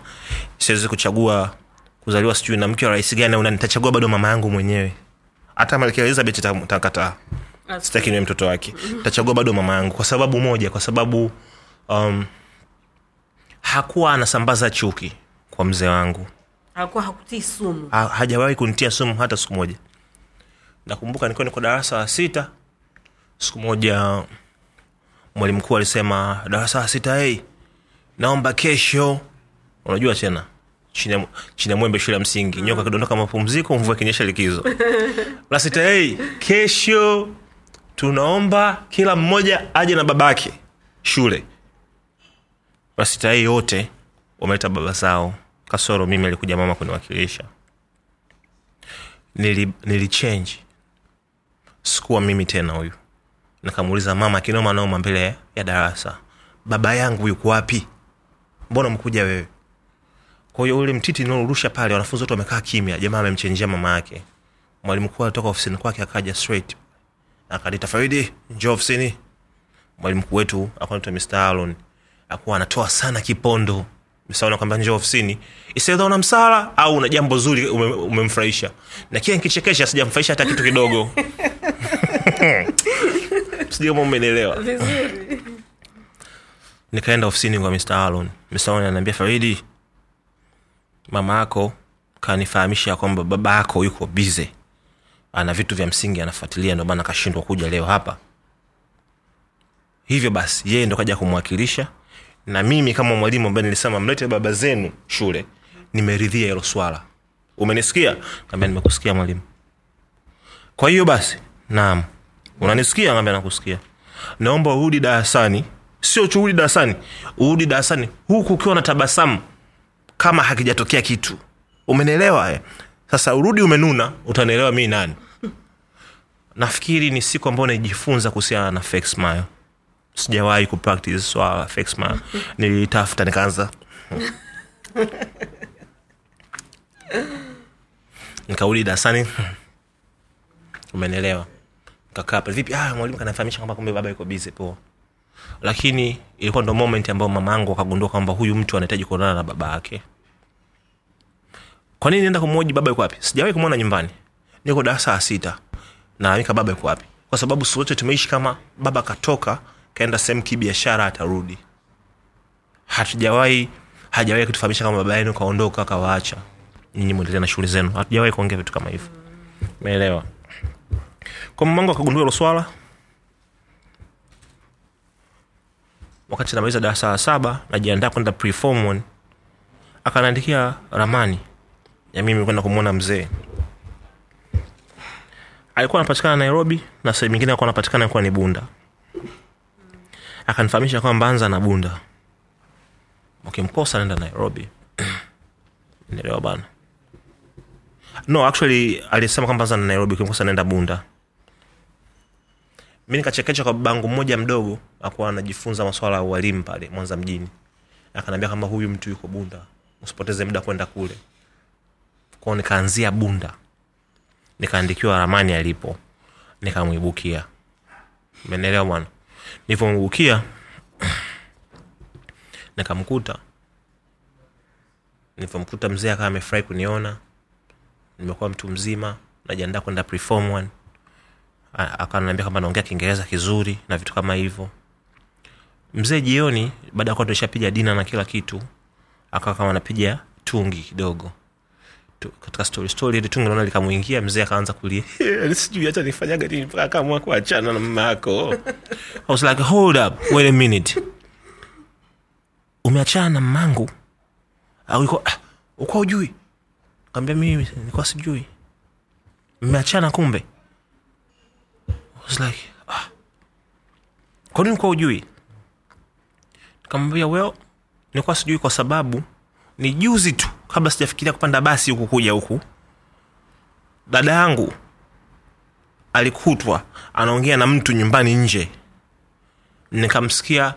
Speaker 2: Siwezi kuchagua kuzaliwa sijui na mke wa rais gani au nitachagua bado mama yangu mwenyewe. Hata malkia elizabeth takataa sitaki niwe mtoto wake. Tachagua bado mama yangu kwa sababu moja kwa sababu um, hakuwa anasambaza chuki kwa mzee wangu.
Speaker 1: Alikuwa hakutii sumu.
Speaker 2: Ha, hajawahi kunitia sumu hata siku moja. Nakumbuka nikiwa niko darasa la sita siku moja mwalimu mkuu alisema darasa la sita hey, naomba kesho. Unajua tena chini ya- mwembe shule ya msingi nyoka akidondoka mapumziko mvua ikinyesha likizo. La sita hey, kesho tunaomba kila mmoja aje na babake shule. La sita hey, yote wameleta baba zao. Kasoro mimi alikuja mama kuniwakilisha nili, nilichange sikuwa mimi tena huyu nikamuuliza mama kinoma noma mbele ya darasa baba yangu yuko wapi? Mbona mkuja wewe? Kwa ule mtiti ninaorusha pale wanafunzi wote wamekaa kimya. Jamaa amemchenjia mama yake. Mwalimu mkuu alitoka ofisini kwake akaja straight. Akanita faridi njoo ofisini. Mwalimu mkuu wetu akanita mr alon akuwa anatoa sana kipondo. Msaona kwamba njoo ofisini. Isedha una msala au una jambo zuri ume- umemfurahisha. Na kile nkichekesha sijamfurahisha hata kitu kidogo sijui kama umenielewa
Speaker 3: vizuri
Speaker 2: nikaenda ofisini kwa Mr. Alon. Mr. Alon ananiambia Faridi, mama yako kanifahamisha kwamba baba yako yuko bize, ana vitu vya msingi anafuatilia, ndio maana akashindwa kuja leo hapa. Hivyo basi yeye ndo kaja kumwakilisha, na mimi kama mwalimu ambaye nilisema mlete baba zenu shule, nimeridhia hilo swala. Umenisikia? Kaambia nimekusikia mwalimu. Kwa hiyo basi, naam, unanisikia? Kaambia nakusikia. Naomba urudi darasani, sio tu urudi darasani, urudi darasani huku ukiwa na tabasamu kama hakijatokea kitu. Umenielewa? Eh? Sasa urudi umenuna, utanielewa mii nani. Nafikiri ni siku ambayo najifunza kuhusiana na fake smile. Sijawahi kupractice swala la fake smile. Nilitafuta nikaanza nikarudi dasani umenielewa kakaa pale. Vipi? Ah mwalimu kanafahamisha kwamba kumbe baba yuko bize poa. Lakini ilikuwa ndo moment ambayo mama yangu akagundua kwamba huyu mtu anahitaji kuonana na baba yake. Kwa nini nienda kumwoji baba yuko wapi? Sijawahi kumwona nyumbani. Niko darasa la sita. Nalalamika baba yuko wapi? Kwa sababu sote tumeishi kama baba katoka kaenda sehemu kibiashara atarudi. Hatujawahi hajawahi kutufahamisha kama baba yenu kaondoka kawaacha. Nyinyi mwendelea na shughuli zenu. Hatujawahi kuongea vitu kama hivyo. Umeelewa kwa mamangu akagundua hilo swala wakati namaliza darasa la saba najiandaa kwenda preform one. Akanaandikia ramani ya mimi kwenda kumwona mzee. Alikuwa anapatikana nairobi na sehemu nyingine alikuwa anapatikana kuwa ni bunda. Akanifahamisha kwamba anza na bunda. Ukimkosa naenda nairobi. Nielewa bana. No actually alisema kwamba anza na nairobi ukimkosa naenda bunda mi nikachekecha kwa babangu mmoja mdogo akuwa anajifunza maswala ya ualimu pale mwanza mjini. Akanaambia kama huyu mtu yuko bunda usipoteze muda kwenda kule. Kwao nikaanzia bunda. Nikaandikiwa ramani alipo. Nikamwibukia. Menelewa bwana? Nilivyomwibukia nikamkuta. Nilivyomkuta mzee akawa amefurahi kuniona. Nimekuwa mtu mzima najiandaa kwenda preform one akaniambia kwamba naongea kiingereza kizuri na vitu kama hivyo. Mzee jioni baada ya kuwa tulishapiga dina na kila kitu akawa kama anapiga tungi kidogo. Katika story story ile tungi naona likamuingia mzee akaanza kulia sijui hata nifanyaga nini mpaka akaamua kuachana na mama yako. I was like hold up wait a minute. Umeachana na mmangu uko ah, uko ujui kaambia mimi nilikuwa sijui. Mmeachana kumbe was like ah. kwa nini kwa ujui nikamwambia well nilikuwa sijui kwa sababu ni juzi tu kabla sijafikiria kupanda basi huku kuja huku. Dada yangu alikutwa anaongea na mtu nyumbani nje. Nikamsikia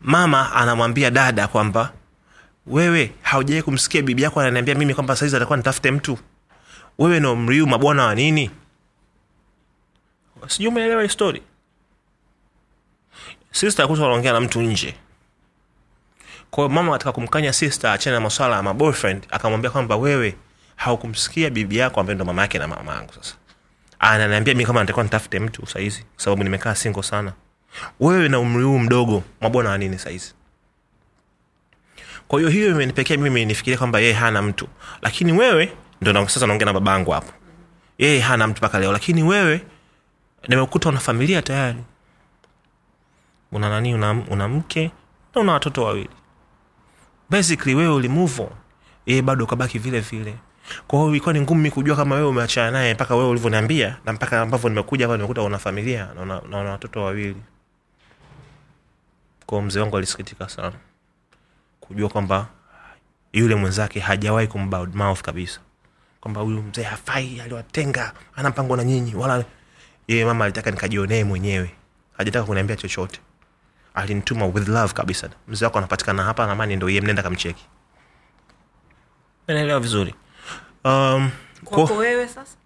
Speaker 2: mama anamwambia dada kwamba wewe haujawai kumsikia bibi yako ananiambia mimi kwamba saizi atakuwa nitafute mtu? Wewe na mriu mabwana wa nini sijui umeelewa hii story. Sister anaongea na mtu nje. Kwa hiyo mama katika kumkanya sister achane na maswala ya maboyfriend akamwambia kwamba wewe haukumsikia bibi yako ambaye ndo mama yake na mama yangu sasa. Ananiambia mi kama natakiwa nitafute mtu saizi kwa sababu nimekaa singo sana. Wewe na umri huu mdogo mabwana wa nini kwa hiyo hiyo imenipekea mimi nifikiria kwamba yeye hana mtu. Lakini wewe ndo na, sasa naongea na babangu hapo. Yeye hana mtu mpaka leo. Lakini wewe nimekuta una familia tayari. Una nani? Una, una mke na una watoto wawili. Basically wewe ulimove on. Yeye bado ukabaki vile vile. Kwa ilikuwa ni ngumu mi kujua kama wewe umeachana naye mpaka wewe ulivyoniambia na mpaka ambavyo nimekuja hapa nimekuta una familia na una watoto wawili. Kwao mzee wangu alisikitika sana. Kujua kwamba yule mwenzake hajawahi kumbadmouth kabisa. Kwamba huyu mzee hafai aliwatenga ana mpango na nyinyi wala yeye mama alitaka nikajionee mwenyewe. Hajataka kuniambia chochote. Alinituma with love kabisa. Mzee wako anapatikana hapa namani ndo iye mnenda kamcheki. Naelewa vizuri. Um,
Speaker 3: kwako
Speaker 2: kwa,
Speaker 3: wewe sasa?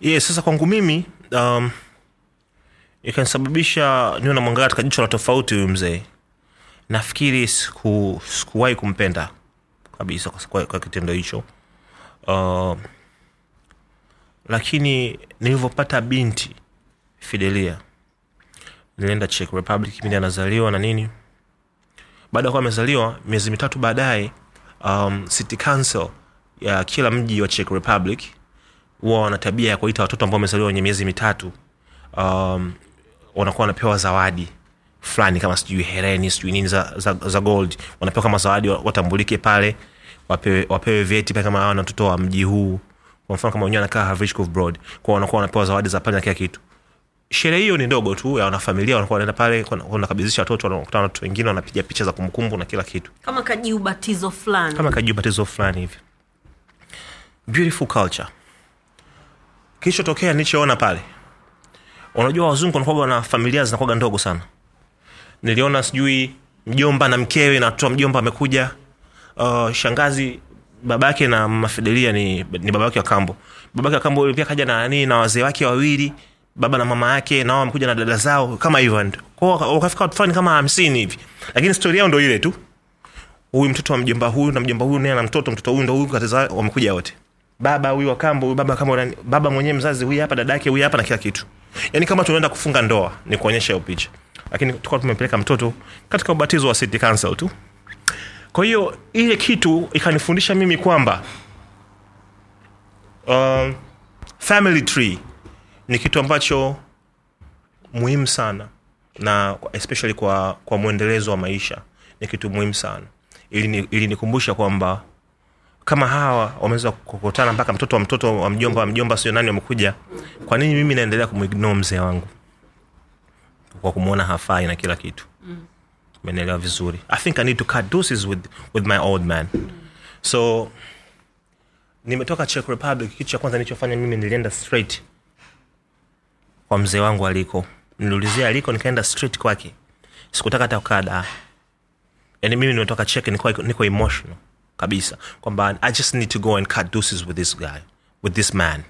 Speaker 2: Yeah, sasa kwangu mimi um, ikanisababisha niwe namwangalia katika jicho la tofauti huyu mzee. Nafikiri siku, sikuwahi kumpenda kabisa kwa, kwa, kwa kitendo hicho. Uh, lakini nilivyopata binti fidelia. Nilienda czech republic kipindi anazaliwa na nini. Baada ya kuwa amezaliwa miezi mitatu baadaye um, city council ya kila mji wa czech republic huwa wana tabia ya kuita watoto ambao wamezaliwa wenye miezi mitatu um, wanakuwa wanapewa zawadi fulani kama sijui hereni sijui nini za, za, za gold. Wanapewa kama zawadi watambulike pale wapewe, wapewe vyeti pale kama awa na watoto wa mji huu. Kwa mfano kama wenyewe anakaa Havershkov Broad. Kwao wanakuwa wanapewa zawadi za pale na kila kitu sherehe hiyo ni ndogo tu ya wanafamilia wanakuwa wanaenda pale kuna- watoto wanakutana na watu wengine wanapiga picha za kumbukumbu na kila kitu.
Speaker 1: Kama kajiubatizo fulani.
Speaker 2: Kama kajiubatizo fulani hivi. Beautiful culture. Kilichotokea nilichoona pale unajua wazungu wanakuwaga na familia zinakuwaga ndogo sana. Niliona sijui mjomba na mkewe na watoto mjomba amekuja uh, shangazi babake na mafidelia ni, ni babake wa kambo. Babake wa kambo pia kaja na nani na wazee wake wawili baba na mama yake nao wamekuja na dada zao kama hivyo wakafika watu fulani kama hamsini hivi. Lakini stori yao ndo ile tu. Huyu mtoto wa mjomba huyu na mjomba huyu naye na mtoto mtoto huyu ndo huyu kateza wamekuja wote. Baba huyu wa huyu baba kambo baba mwenyewe mzazi huyu hapa dadake huyu hapa na kila kitu. Yaani kama tunaenda kufunga ndoa ni kuonyesha hiyo picha. Lakini tukawa tumepeleka mtoto katika ubatizo wa city council tu. Kwa hiyo ile kitu ikanifundisha mimi kwamba um, family tree ni kitu ambacho muhimu sana na especially kwa, kwa mwendelezo wa maisha ni kitu muhimu sana. Ili nikumbusha kwamba kama hawa wameweza kukutana mpaka mtoto wa mtoto wa mjomba wa mjomba sio nani wamekuja kwa nini mimi naendelea kumuignore mzee wangu? Kwa kumwona hafai na kila kitu. Umenielewa vizuri. I think i need to cut doses with, with my old man. So nimetoka czech republic kitu cha kwanza nilichofanya mimi nilienda straight kwa mzee wangu aliko. Niliulizia aliko nikaenda straight kwake. Sikutaka hata kukaa daa yani mimi nimetoka czech niko, niko emotional kabisa. Kwamba i just need to go and cut doses with this guy with this man.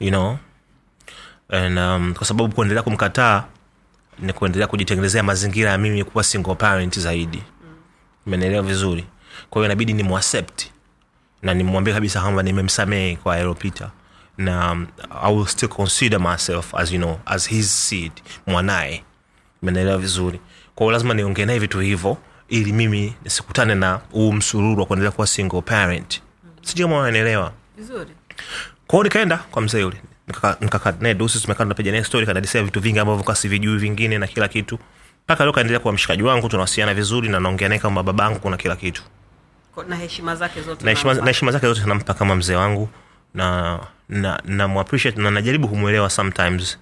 Speaker 2: You know? And um, kwa sababu kuendelea kumkataa ni kuendelea kujitengenezea mazingira ya mimi kuwa single parent zaidi. Umenielewa vizuri? Kwa hiyo inabidi ni na nimwambie kabisa kwamba nimemsamehe kwa yaliyopita na um, i will still consider myself as you know as his seed mwanaye. Umenielewa vizuri? Kwao lazima niongee naye vitu hivyo ili mimi nisikutane na huu msururu wa kuendelea kuwa single parent. Sijui kama
Speaker 1: vizuri.
Speaker 2: Kwao nikaenda kwa mzee yule. Nikaka- nikakaa naye dosi tumekaa tunapiga naye story kanadisia vitu vingi ambavyo kwa sivijui vingine na kila kitu. Mpaka leo kaendelea kuwa mshikaji wangu tunawasiliana vizuri na naongea naye kama babangu kuna kila kitu.
Speaker 1: Na heshima zake zote nampa.
Speaker 2: na heshima zake zote nampa kama mzee wangu na na na appreciate na najaribu kumwelewa sometimes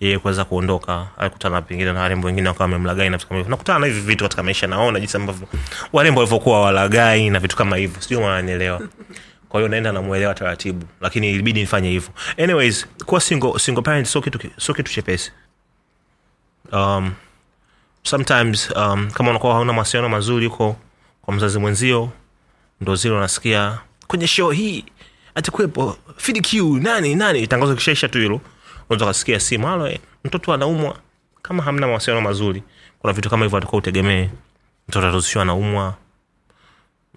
Speaker 2: yeye kuweza kuondoka alikutana pengine na warembo wengine wakawa wamemlagai na vitu kama hivyo. Nakutana na hivi vitu katika maisha naona jinsi ambavyo warembo walivyokuwa walagai na vitu kama hivyo. Sijui wananielewa kwa hiyo naenda namwelewa taratibu lakini ilibidi nifanye hivyo. Anyways kuwa single, single parent sio kitu sio kitu chepesi. Um, sometimes um, kama unakuwa hauna mawasiliano mazuri huko kwa mzazi mwenzio ndo zile unasikia kwenye show hii atakuwepo. Fidq nani nani? Tangazo kishaisha tu hilo. Unaweza ukasikia simu halo eh, mtoto anaumwa. Kama hamna mawasiliano mazuri kuna vitu kama hivyo atakuwa utegemee. Mtoto atazushiwa anaumwa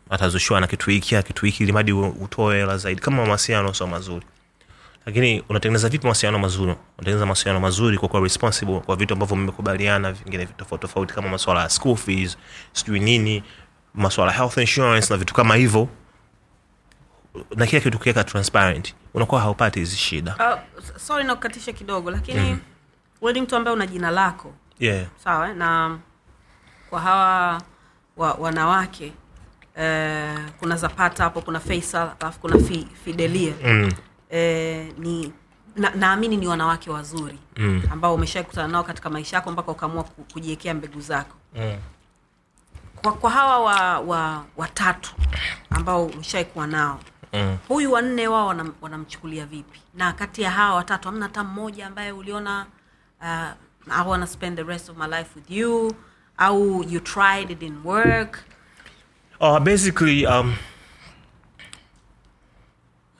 Speaker 2: atazushiwa na kitu hiki kitu hiki ilimadi utoe hela zaidi. Kama mawasiliano sio mazuri. Lakini unatengeneza vipi mawasiliano mazuri? Unatengeneza mawasiliano mazuri kwa kuwa responsible kwa vitu ambavyo mmekubaliana vingine tofauti tofauti kama maswala ya school fees sijui nini maswala health insurance na vitu kama hivyo na kila kitu kiweka transparent unakuwa haupati hizi shida
Speaker 1: Uh, sorry nakukatisha kidogo lakini mm. we ni mtu ambaye una jina lako
Speaker 2: yeah.
Speaker 1: sawa eh? na kwa hawa wa, wanawake eh, kuna zapata hapo kuna faisal alafu kuna fi, fidelia
Speaker 2: mm.
Speaker 1: eh, ni na- naamini ni wanawake wazuri
Speaker 2: Mm.
Speaker 1: ambao umeshakutana nao katika maisha yako mpaka ukaamua ku- kujiwekea mbegu zako
Speaker 2: Mm.
Speaker 1: kwa, kwa hawa wa, wa watatu ambao umeshaikuwa nao
Speaker 2: Mm.
Speaker 1: huyu wanne wao wanamchukulia wanamchukulia vipi? Na kati ya hawa watatu hamna hata mmoja ambaye uliona uh, I wanna spend the rest of my life with you au you tried it didn't work?
Speaker 2: Uh, basically um,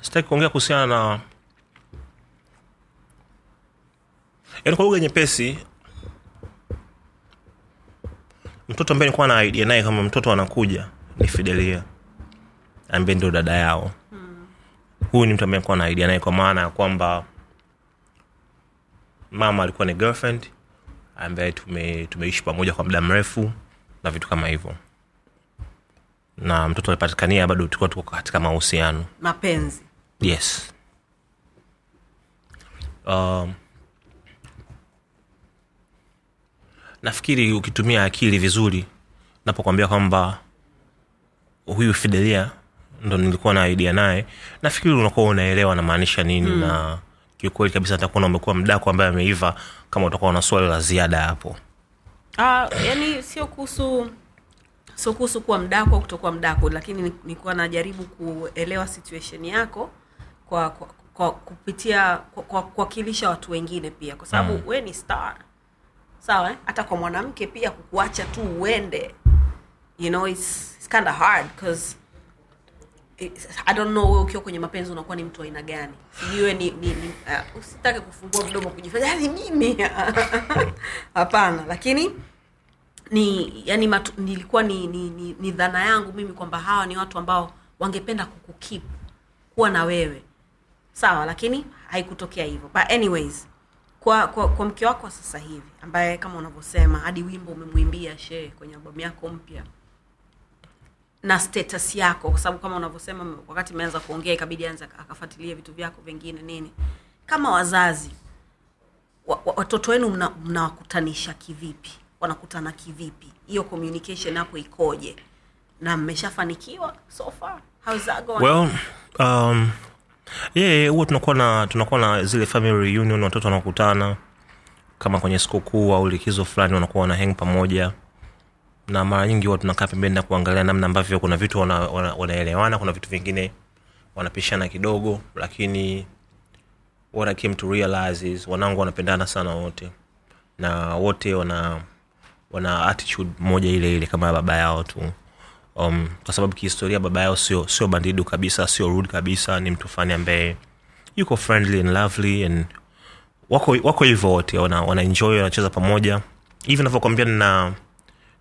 Speaker 2: sitaki kuongea kuhusiana na yaani kwa lugha nyepesi mtoto ambaye nilikuwa na idea naye kama mtoto anakuja ni fidelia ambaye ndio dada yao huyu ni mtu ambaye kuwa na idea naye kwa maana ya kwamba mama alikuwa ni girlfriend ambaye tume, tumeishi pamoja kwa muda mrefu na vitu kama hivyo. Na mtoto alipatikania bado tulikuwa tuko katika mahusiano.
Speaker 1: Mapenzi.
Speaker 2: Yes. Um, nafikiri ukitumia akili vizuri napokwambia kwamba huyu fidelia ndo nilikuwa na idea naye nafikiri unakuwa unaelewa namaanisha nini mm. na kiukweli kabisa takuona umekuwa mdako ambaye ameiva kama utakuwa na swali la ziada hapo
Speaker 1: uh, yani sio kuhusu sio kuhusu kuwa mdako au kutokuwa mdako lakini ni- nilikuwa najaribu kuelewa situation yako kwa, kwa, kwa kupitia kwa kuwakilisha watu wengine pia kwa sababu mm. we ni star sawa eh? hata kwa mwanamke pia kukuacha tu uende you know it's, it's kind of hard because i don't know wewe ukiwa kwenye mapenzi unakuwa ni mtu aina gani? Sijui ni, ni, ni uh, usitake kufungua mdomo kujifanya "Yani mimi. Hapana lakini ni yani matu, nilikuwa ni, ni, ni, ni dhana yangu mimi kwamba hawa ni watu ambao wangependa kukukip kuwa na wewe. Sawa lakini haikutokea hivyo. But anyways kwa kwa, kwa mke wako wa sasa hivi ambaye kama unavyosema hadi wimbo umemwimbia shee kwenye albamu yako mpya na status yako kwa sababu kama unavyosema wakati imeanza kuongea ikabidi anza akafuatilia vitu vyako vingine nini. Kama wazazi wa, wa, watoto wenu mna- mnawakutanisha kivipi? Wanakutana kivipi? Hiyo communication hapo ikoje? Na mmeshafanikiwa so far? How's that going?
Speaker 2: Well um, yeah, huwa tunakuwa na tunakuwa na zile family reunion watoto wanakutana. Kama kwenye sikukuu au likizo fulani wanakuwa wana hang pamoja na mara nyingi huwa tunakaa pembeni na kuangalia namna ambavyo kuna vitu wanaelewana wana, wana kuna vitu vingine wanapishana kidogo lakini what I came to realize is wanangu wanapendana sana wote. Na wote wana wana attitude moja ile ile kama baba yao tu. Um, kwa sababu kihistoria baba yao sio sio bandidu kabisa sio rude kabisa ni mtu fani ambaye yuko friendly and lovely and wako wako hivyo wote wana, wana enjoy wanacheza pamoja. Hivi navyokwambia nina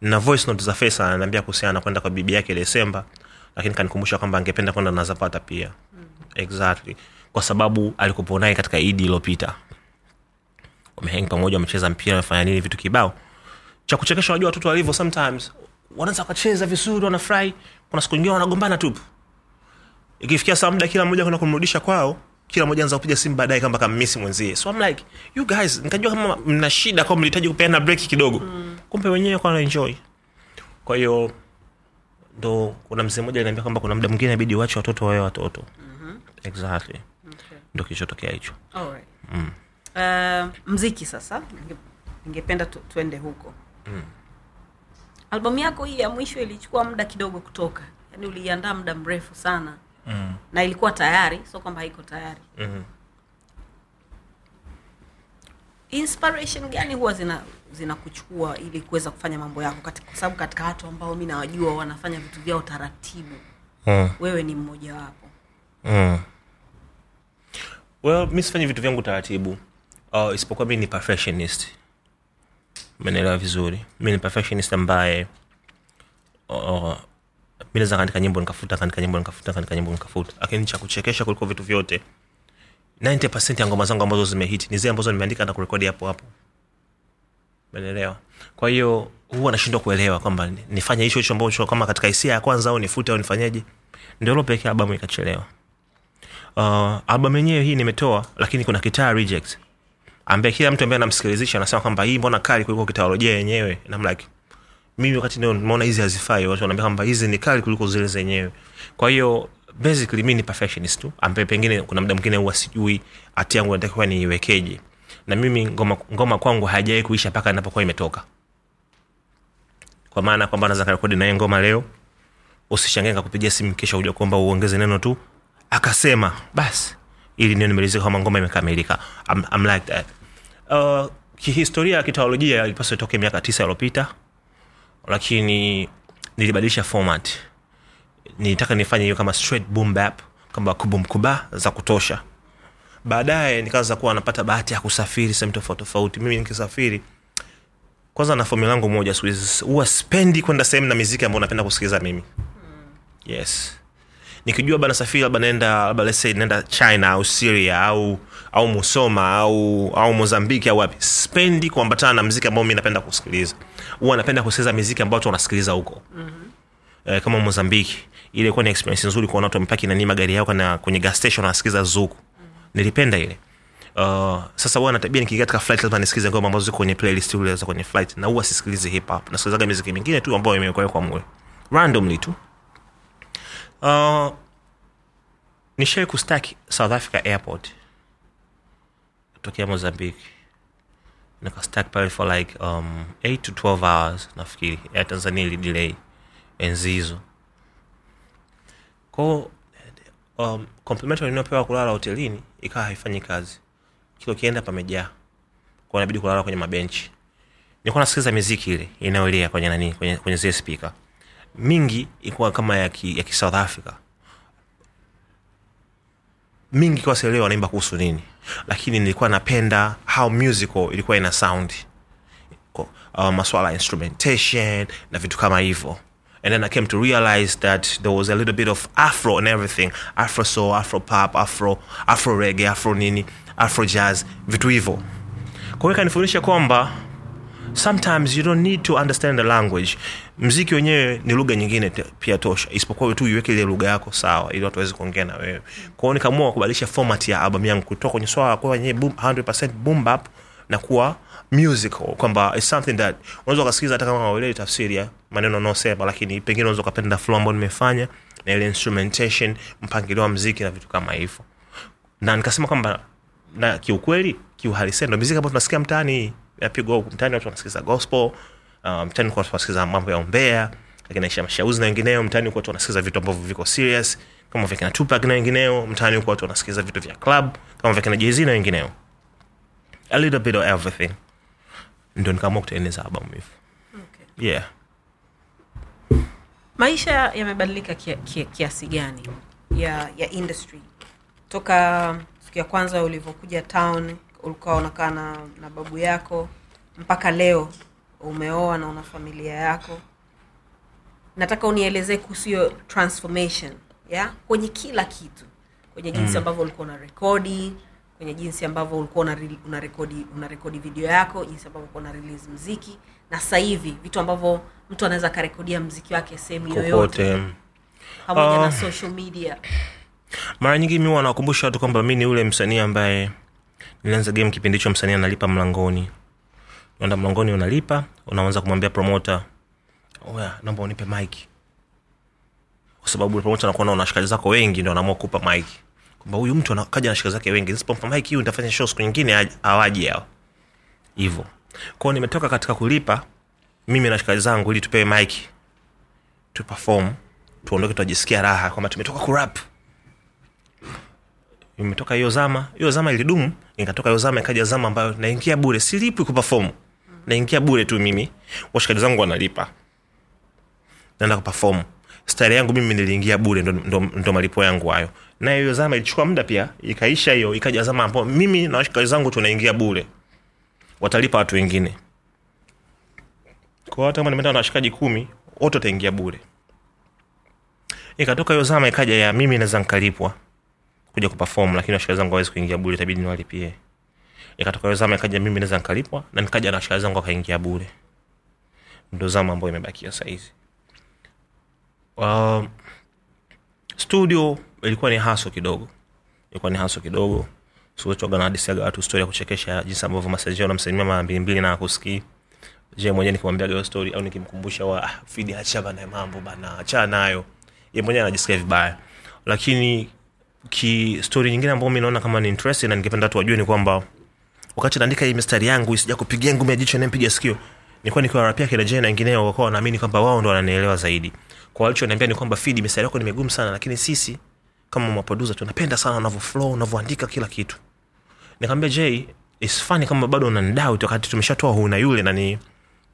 Speaker 2: na voice note za fesa ananiambia kuhusiana na kwenda kwa bibi yake desemba lakini kanikumbusha kwamba angependa kwenda na zapata pia. Mm. exactly. Kwa sababu alikupo naye katika idi iliyopita. Wameheng pamoja wamecheza mpira wamefanya nini vitu kibao. Cha kuchekesha wajua watoto walivyo sometimes wanaweza wakacheza vizuri wanafurahi. Kuna siku nyingine wanagombana tupu ikifikia saa muda kila mmoja kwenda kumrudisha kwao kila mmoja anza kupiga simu baadaye kama kammisi mwenzie so I'm like you guys nikajua kama mna shida kama mlihitaji kupeana break kidogo mm. kumbe wenyewe kwa wanaenjoy kwa hiyo ndo kuna mzee mmoja aliniambia kwamba kuna muda mwingine inabidi uache watoto wawe watoto mm-hmm. exactly
Speaker 1: okay.
Speaker 2: ndo kilichotokea hicho
Speaker 1: mm. Uh, mziki sasa ningependa tu, tuende huko mm. albamu yako hii ya mwisho ilichukua muda kidogo kutoka yaani uliiandaa muda mrefu sana mm. na ilikuwa tayari sio kwamba haiko tayari
Speaker 2: Mhm.
Speaker 1: inspiration gani huwa zina zinakuchukua ili kuweza kufanya mambo yako kwa sababu katika watu ambao mi nawajua wanafanya vitu vyao taratibu
Speaker 2: mm.
Speaker 1: wewe ni mmoja wapo
Speaker 2: mm. well mi sifanyi vitu vyangu taratibu uh, isipokuwa mi ni perfectionist menelewa vizuri mi ni perfectionist ambaye uh, mi naweza kaandika nyimbo nikafuta kaandika nyimbo nikafuta kaandika nyimbo nikafuta. Lakini cha kuchekesha kuliko vitu vyote 90 ya ngoma zangu ambazo zimehit ni zile ambazo nimeandika na kurekodi hapo hapo. Menelewa kwa hiyo huwa nashindwa kuelewa kwamba nifanye hicho hicho ambacho kama katika hisia ya kwanza au nifute au nifanyeje. Ndio lopekea albamu ikachelewa uh, albamu yenyewe hii nimetoa lakini kuna kitaa reject. Ambaye kila mtu ambaye anamsikilizisha anasema kwamba hii mbona kali kuliko kitaolojia yenyewe namlaki. like mimi wakati ndio nimeona hizi hazifai watu wanaambia kwamba hizi ni kali kuliko zile zenyewe. Kwa hiyo basically mi ni perfectionist tu ambaye pengine kuna muda mwingine huwa sijui hati yangu natakiwa niiwekeje. Na mimi ngoma, ngoma kwangu haijawai kuisha mpaka inapokuwa imetoka. Kwa maana kwamba naweza karekodi naye ngoma leo usishangae kakupigia simu kesha uja kuomba uongeze neno tu. Akasema basi ili nio nimelizika kama ngoma imekamilika. I'm, I'm like that. Uh, kihistoria ya kitaolojia ilipaswa itoke miaka tisa iliyopita lakini nilibadilisha format. Nilitaka nifanye hiyo kama straight boom bap kama kubumkuba za kutosha. Baadaye nikaanza kuwa napata bahati ya kusafiri sehemu tofauti tofauti. Mimi nikisafiri kwanza na fomula yangu moja huwa spendi kwenda sehemu na miziki ambayo napenda kusikiliza mimi. Yes. Nikijua labda nasafiri labda naenda labda lese naenda china au syria au au musoma au au mozambiki au wapi spendi kuambatana na mziki ambao mi napenda kusikiliza huwa anapenda kusikiliza miziki ambao watu wanasikiliza huko. Mm-hmm. eh, kama mozambiki ile ilikuwa ni experience nzuri kuona watu wamepaki nani magari yao kana kwenye gas station wanasikiliza zuku. Nilipenda ile. Uh, sasa huwa natabia nikiingia katika flight lazima nisikize ngoma ambazo ziko kwenye playlist ule za kwenye flight na huwa sisikilizi hip hop. Nasikilizaga muziki mingine tu ambayo imewekwa mule randomly tu. Uh, nishai kustak south africa airport. Tokea mozambique nikastak pale for like um, 8 to 12 hours nafikiri ya tanzania ili delay enzi um, complimentary inayopewa kulala hotelini ikawa haifanyi kazi. Kilo kienda pamejaa. Kwa inabidi kulala kwenye mabenchi. Nilikuwa nasikiliza miziki ile inayolia kwenye nani kwenye, kwenye zile spika mingi ikuwa kama ya ki, ya ki south africa. Mingi kwa sielewa wanaimba kuhusu nini lakini nilikuwa napenda how musical ilikuwa ina sound. Uh, maswala ya instrumentation na vitu kama hivyo. And then i came to realize that there was a little bit of afro and everything. Afro soul afro pop afro afro rege afro nini afro jazz vitu hivyo. Kwa hiyo ikanifundisha kwamba sometimes you don't need to understand the language. Mziki wenyewe ni lugha nyingine pia tosha. Isipokuwa tu iweke ile lugha yako sawa ili watu waweze kuongea na wewe. Kwao nikaamua kubadilisha format ya album yangu kutoka kwenye swala kuwa yenyewe 100% boom bap na kuwa musical. Kwamba is something that unaweza ukasikiliza hata kama hauelewi tafsiri ya maneno unaosema lakini pengine unaweza ukapenda flow ambayo nimefanya na ile instrumentation mpangilio wa mziki na vitu kama hivyo. Na nikasema kwamba na kiukweli kiuhalisia ndo miziki ambayo tunasikia mtaani yapigwa huku mtaani watu wanasikiza gospel uh, mtaani watu wanasikiza mambo ya umbea lakini aisha mashauzi na wengineo mtaani huku watu wanasikiza vitu ambavyo viko serious kama vya kina Tupac na wengineo mtaani huku watu wanasikiza vitu vya club kama vya kina Jay-Z na wengineo. A little bit of everything. Ndio nikaamua kutengeneza album hivyo
Speaker 3: okay.
Speaker 2: yeah.
Speaker 3: Maisha yamebadilika kia, kia, kiasi gani ya ya industry? Toka siku ya kwanza ulivyokuja town ulikuwa unakaa na, na babu yako mpaka leo umeoa na una familia yako. Nataka unielezee kuhusu hiyo transformation ya? Kwenye kila kitu. Kwenye jinsi ambavyo ulikuwa una rekodi kwenye jinsi ambavyo ulikuwa una, una rekodi una rekodi video yako jinsi ambavyo ulikuwa una release mziki. Na sasa hivi vitu ambavyo mtu anaweza akarekodia mziki wake sehemu yoyote. Pamoja
Speaker 2: uh,
Speaker 3: na social media.
Speaker 2: Mara nyingi mi wanakumbusha watu kwamba mi ni ule msanii ambaye nilianza game kipindi hicho msanii analipa mlangoni. Unaenda mlangoni unalipa unaanza kumwambia promota oya naomba unipe mike kwa sababu promota anakuona na washikaji zako wengi ndo anaamua kupa mike kwamba huyu mtu anakaja na shika zake wengi nisipompa mike huyu nitafanya show siku nyingine aj- awaji hao. Hivyo kwao nimetoka katika kulipa mimi na shikaji zangu ili tupewe mike tuperform tuondoke tunajisikia raha kwamba tumetoka kurap imetoka hiyo zama hiyo zama ilidumu nikatoka hiyo zama ikaja zama ambayo naingia bure. Silipwi kuperform naingia bure tu mimi. Washikaji zangu wanalipa. Naenda kuperform stari yangu mimi niliingia bure ndo, ndo, ndo malipo yangu hayo. Na hiyo zama ilichukua muda pia ikaisha hiyo ikaja zama ambao mimi na washikaji zangu tunaingia bure. Watalipa watu wengine. Kwa hata kama nimeenda na washikaji kumi wote wataingia bure. Ikatoka hiyo zama ikaja ya mimi naweza nkalipwa kuja kuperform lakini washikaji zangu hawezi kuingia bure itabidi niwalipie. Ikatoka hiyo zama ikaja mimi naweza nikalipwa na nikaja na washikaji zangu wakaingia bure. Ndo zama ambayo imebakia sahizi um, studio ilikuwa ni haso kidogo. Ilikuwa ni haso kidogo. Siwechoga na hadisiaga watu stori ya kuchekesha jinsi ambavyo masajia namsalimia mara mbili mbili na akusikii je mwenyewe nikimwambiaga hiyo stori au nikimkumbusha wa ah, fidi hacha bana mambo bana achana nayo. Ye mwenyewe anajisikia vibaya. Lakini ki story nyingine ambayo mi naona kama ni interesting na ningependa watu wajue ni kwamba wakati naandika hii mistari yangu isija kupigia ngumi ya jicho nayepiga sikio nilikuwa nikiwa rapia kina Jay na wengineo wakawa wanaamini kwamba wao ndo wananielewa zaidi. Kwa walichoniambia ni kwamba fidi mistari yako ni migumu sana lakini sisi kama maproducer tunapenda sana unavyo unavyoandika kila kitu. Nikamwambia Jay funny kama bado unanidoubt wakati tumeshatoa huu na ni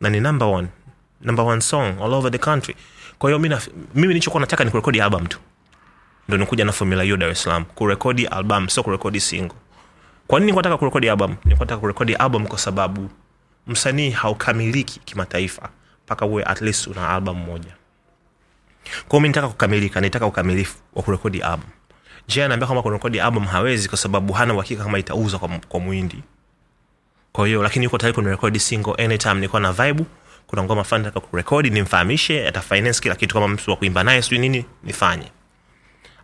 Speaker 2: na ni number one number one song all over the country. Kwa hiyo mimi mimi nataka ni kurekodi album tu ndo nikuja na formula hiyo Dar es Salaam. Kurekodi album sio kurekodi single. Kwa nini nataka kurekodi album? Nataka kurekodi album kwa sababu msanii haukamiliki kimataifa mpaka uwe at least una album moja. Kwao mi nitaka kukamilika nitaka ukamilifu wa kurekodi album. Je anaambia kwamba kurekodi album hawezi kwa sababu hana uhakika kama itauza kwa, kwa muindi. kwa hiyo lakini yuko tayari kunirekodi single anytime. Nilikuwa na vibe kuna ngoma fulani nataka kurekodi nimfahamishe ata finance kila kitu kama mtu wa kuimba naye sijui nini nifanye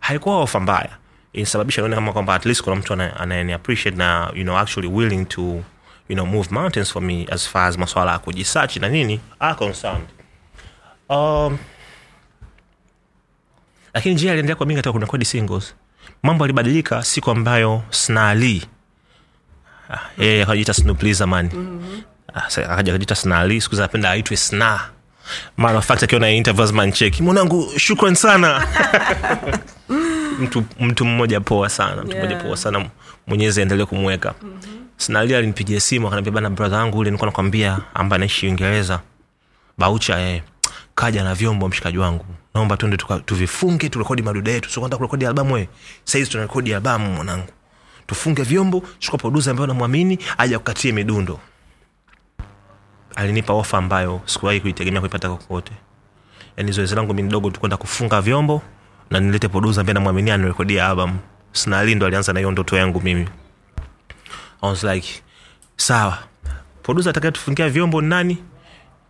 Speaker 2: haikuwa ofa mbaya. Ilisababisha nione kama kwamba at least kuna mtu ana- anayeni appreciate na you know actually willing to you know move mountains for me as far as maswala ya kujisearch na nini are concerned. Um, lakini je aliendelea kwa mingi katika kurekodi singles. Mambo alibadilika siku ambayo snali Ah, yeye Snoop Lee zamani Ah, akaja akajiita snali siku hizi aitwe sna of fact akiona interviews mancheki mwanangu shukran sana. Mtu mtu mmoja poa sana mtu mmoja
Speaker 1: Yeah.
Speaker 2: poa sana. Mwenyezi aendelee kumweka mm-hmm. snali alinipigia simu akaniambia bana brother wangu ule nilikuwa nakwambia ambaye anaishi uingereza baucha eh, kaja na vyombo mshikaji wangu. Naomba tuende tuvifunge turekodi maduda yetu. Sikuenda kurekodi albamu we? Sahizi tunarekodi albamu mwanangu. Tufunge vyombo chukua produsa ambayo namwamini aja kukatie midundo alinipa ofa ambayo sikuwahi kuitegemea kuipata kokote. Yani zoezi langu mimi dogo tu kufunga vyombo na nilete produsa ambaye namwaminia nirekodia album. Snali ndo alianza na hiyo ndoto yangu mimi. I was like sawa. Produsa atakayetufungia vyombo nani?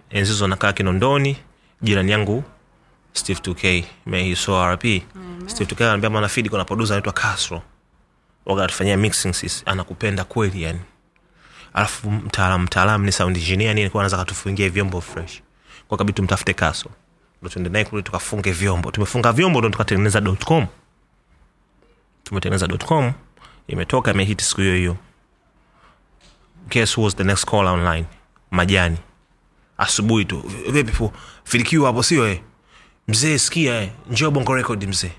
Speaker 2: Enzi hizo nakaa kinondoni jirani yangu steve 2k may he so rp steve 2k anaambia bwana fidi kuna produsa anaitwa castro. Waga atufanyia mixing sisi. Anakupenda kweli yani alafu mtaalamu mtaalamu ni sound engineer nini anaweza katufungia vyombo fresh. Kwa kabidi tumtafute kaso. Ndo tuende naye kule tukafunge vyombo. Tumefunga vyombo ndo tukatengeneza com. Tumetengeneza com. Imetoka imehit siku hiyo hiyo. Guess was the next call online? Majani. Asubuhi tu. Vipi filikiwa hapo sio eh? Mzee sikia eh. Njoo bongo record mzee.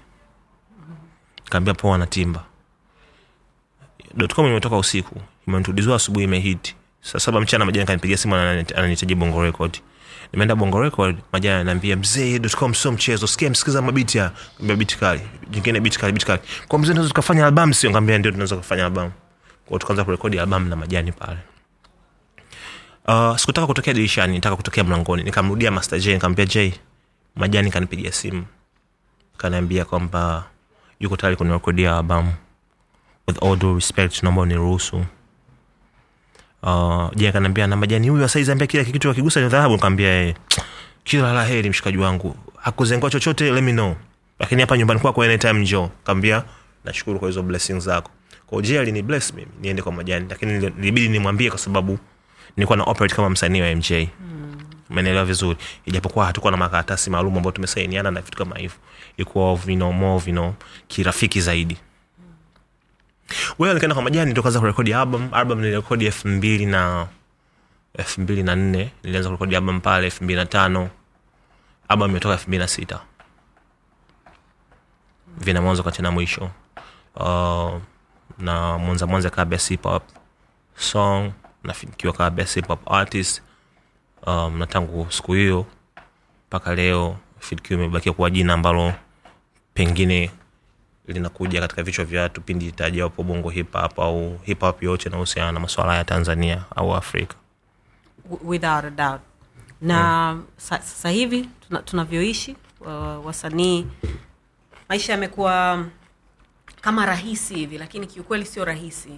Speaker 2: Kaambia poa na timba. Com imetoka usiku imentudiziwa asubuhi imehiti. Saa saba mchana majani kanipigia simu ananihitaji bongo record. Nimeenda bongo record majani ananiambia mzee sio mchezo. Sikia msikiza mabiti Nikamwambia kali. Jingine biti kali biti kali. Kwa mzee tunaweza tukafanya album sio ngambia ndio tunaweza kufanya album kwao tukaanza kurekodi album na majani pale. Uh, sikutaka kutokea dirishani nitaka kutokea mlangoni. Nikamrudia master j nikamwambia j majani kanipigia simu. Kanaambia kwamba yuko tayari kunirekodia albamu. With all due respect naomba uniruhusu uh, je akaniambia na majani huyu asaizi ambia kila kitu akigusa ni dhahabu. Nikaambia yeye kila la heri mshikaji wangu. Hakuzengua chochote let me know. Lakini hapa nyumbani kwako anytime njoo. Kaambia nashukuru kwa hizo blessings zako. Kwa je alini bless mimi niende kwa majani. Lakini ilibidi nimwambie kwa sababu nilikuwa na operate kama msanii wa mj umeelewa vizuri? Ijapokuwa hatukuwa na makaratasi maalum ambayo tumesainiana na vitu kama hivyo. Ilikuwa vino more vino kirafiki zaidi wewe nikaenda kwa majani ndo kurekodi album. Album nilirekodi elfu mbili na elfu mbili na nne. Nilianza kurekodi album pale elfu mbili na tano. Album imetoka elfu mbili na sita. Vina mwanzo kati na mwisho. Uh, na mwanza mwanza kaa best hip hop song. Nafikiwa kaa best hip hop artist. Um, na tangu siku hiyo mpaka leo Fidq imebakia kuwa jina ambalo pengine linakuja katika vichwa vya watu pindi itajawapo bongo hip hop au hip hop yote inahusiana na masuala ya tanzania au afrika
Speaker 1: without a doubt na sa, sasa hivi tuna- tunavyoishi wasanii maisha yamekuwa kama rahisi hivi lakini kiukweli sio rahisi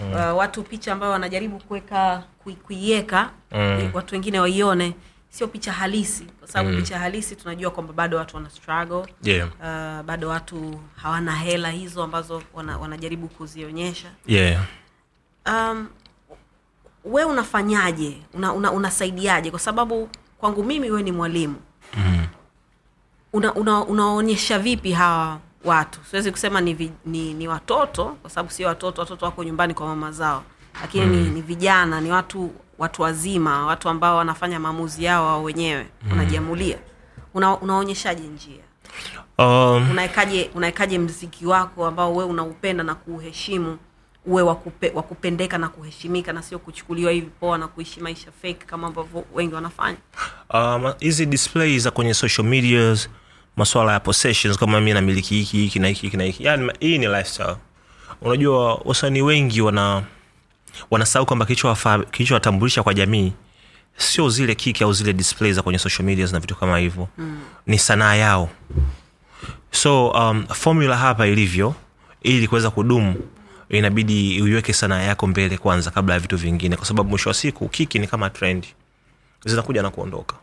Speaker 1: mm. uh, watu picha ambayo wanajaribu kuweka kui- kuiweka mm. watu wengine waione sio picha halisi kwa sababu mm. picha halisi tunajua kwamba bado watu wana struggle
Speaker 2: yeah.
Speaker 1: uh, bado watu hawana hela hizo ambazo wana, wanajaribu kuzionyesha
Speaker 2: Yeah.
Speaker 1: um, we unafanyaje una, una, unasaidiaje kwa sababu kwangu mimi we ni mwalimu mm. una, una, unaonyesha vipi hawa watu siwezi kusema ni, vi, ni, ni watoto kwa sababu sio watoto watoto wako nyumbani kwa mama zao lakini mm. ni, ni vijana ni watu watu wazima watu ambao wanafanya maamuzi yao wao wenyewe mm. unajiamulia. Una, unaonyeshaje njia?
Speaker 2: Um,
Speaker 1: unaekaje unaekaje mziki wako ambao we unaupenda na kuuheshimu uwe wakupe, wakupendeka na kuheshimika na sio kuchukuliwa hivi poa na kuishi maisha fake kama ambavyo wengi wanafanya?
Speaker 2: Um, display za kwenye social medias maswala ya possessions kama mi namiliki hiki hiki na hiki hiki na hiki. Yani hii ni lifestyle. Unajua wasanii wengi wana wanasahau kwamba kilichowatambulisha kwa jamii. Sio zile kiki au zile display za kwenye social medias na vitu kama hivyo. Mm. ni sanaa yao. So um, formula hapa ilivyo ili kuweza kudumu inabidi uiweke sanaa yako mbele kwanza kabla ya vitu vingine. Kwa sababu mwisho wa siku kiki ni kama trendi. Zinakuja na kuondoka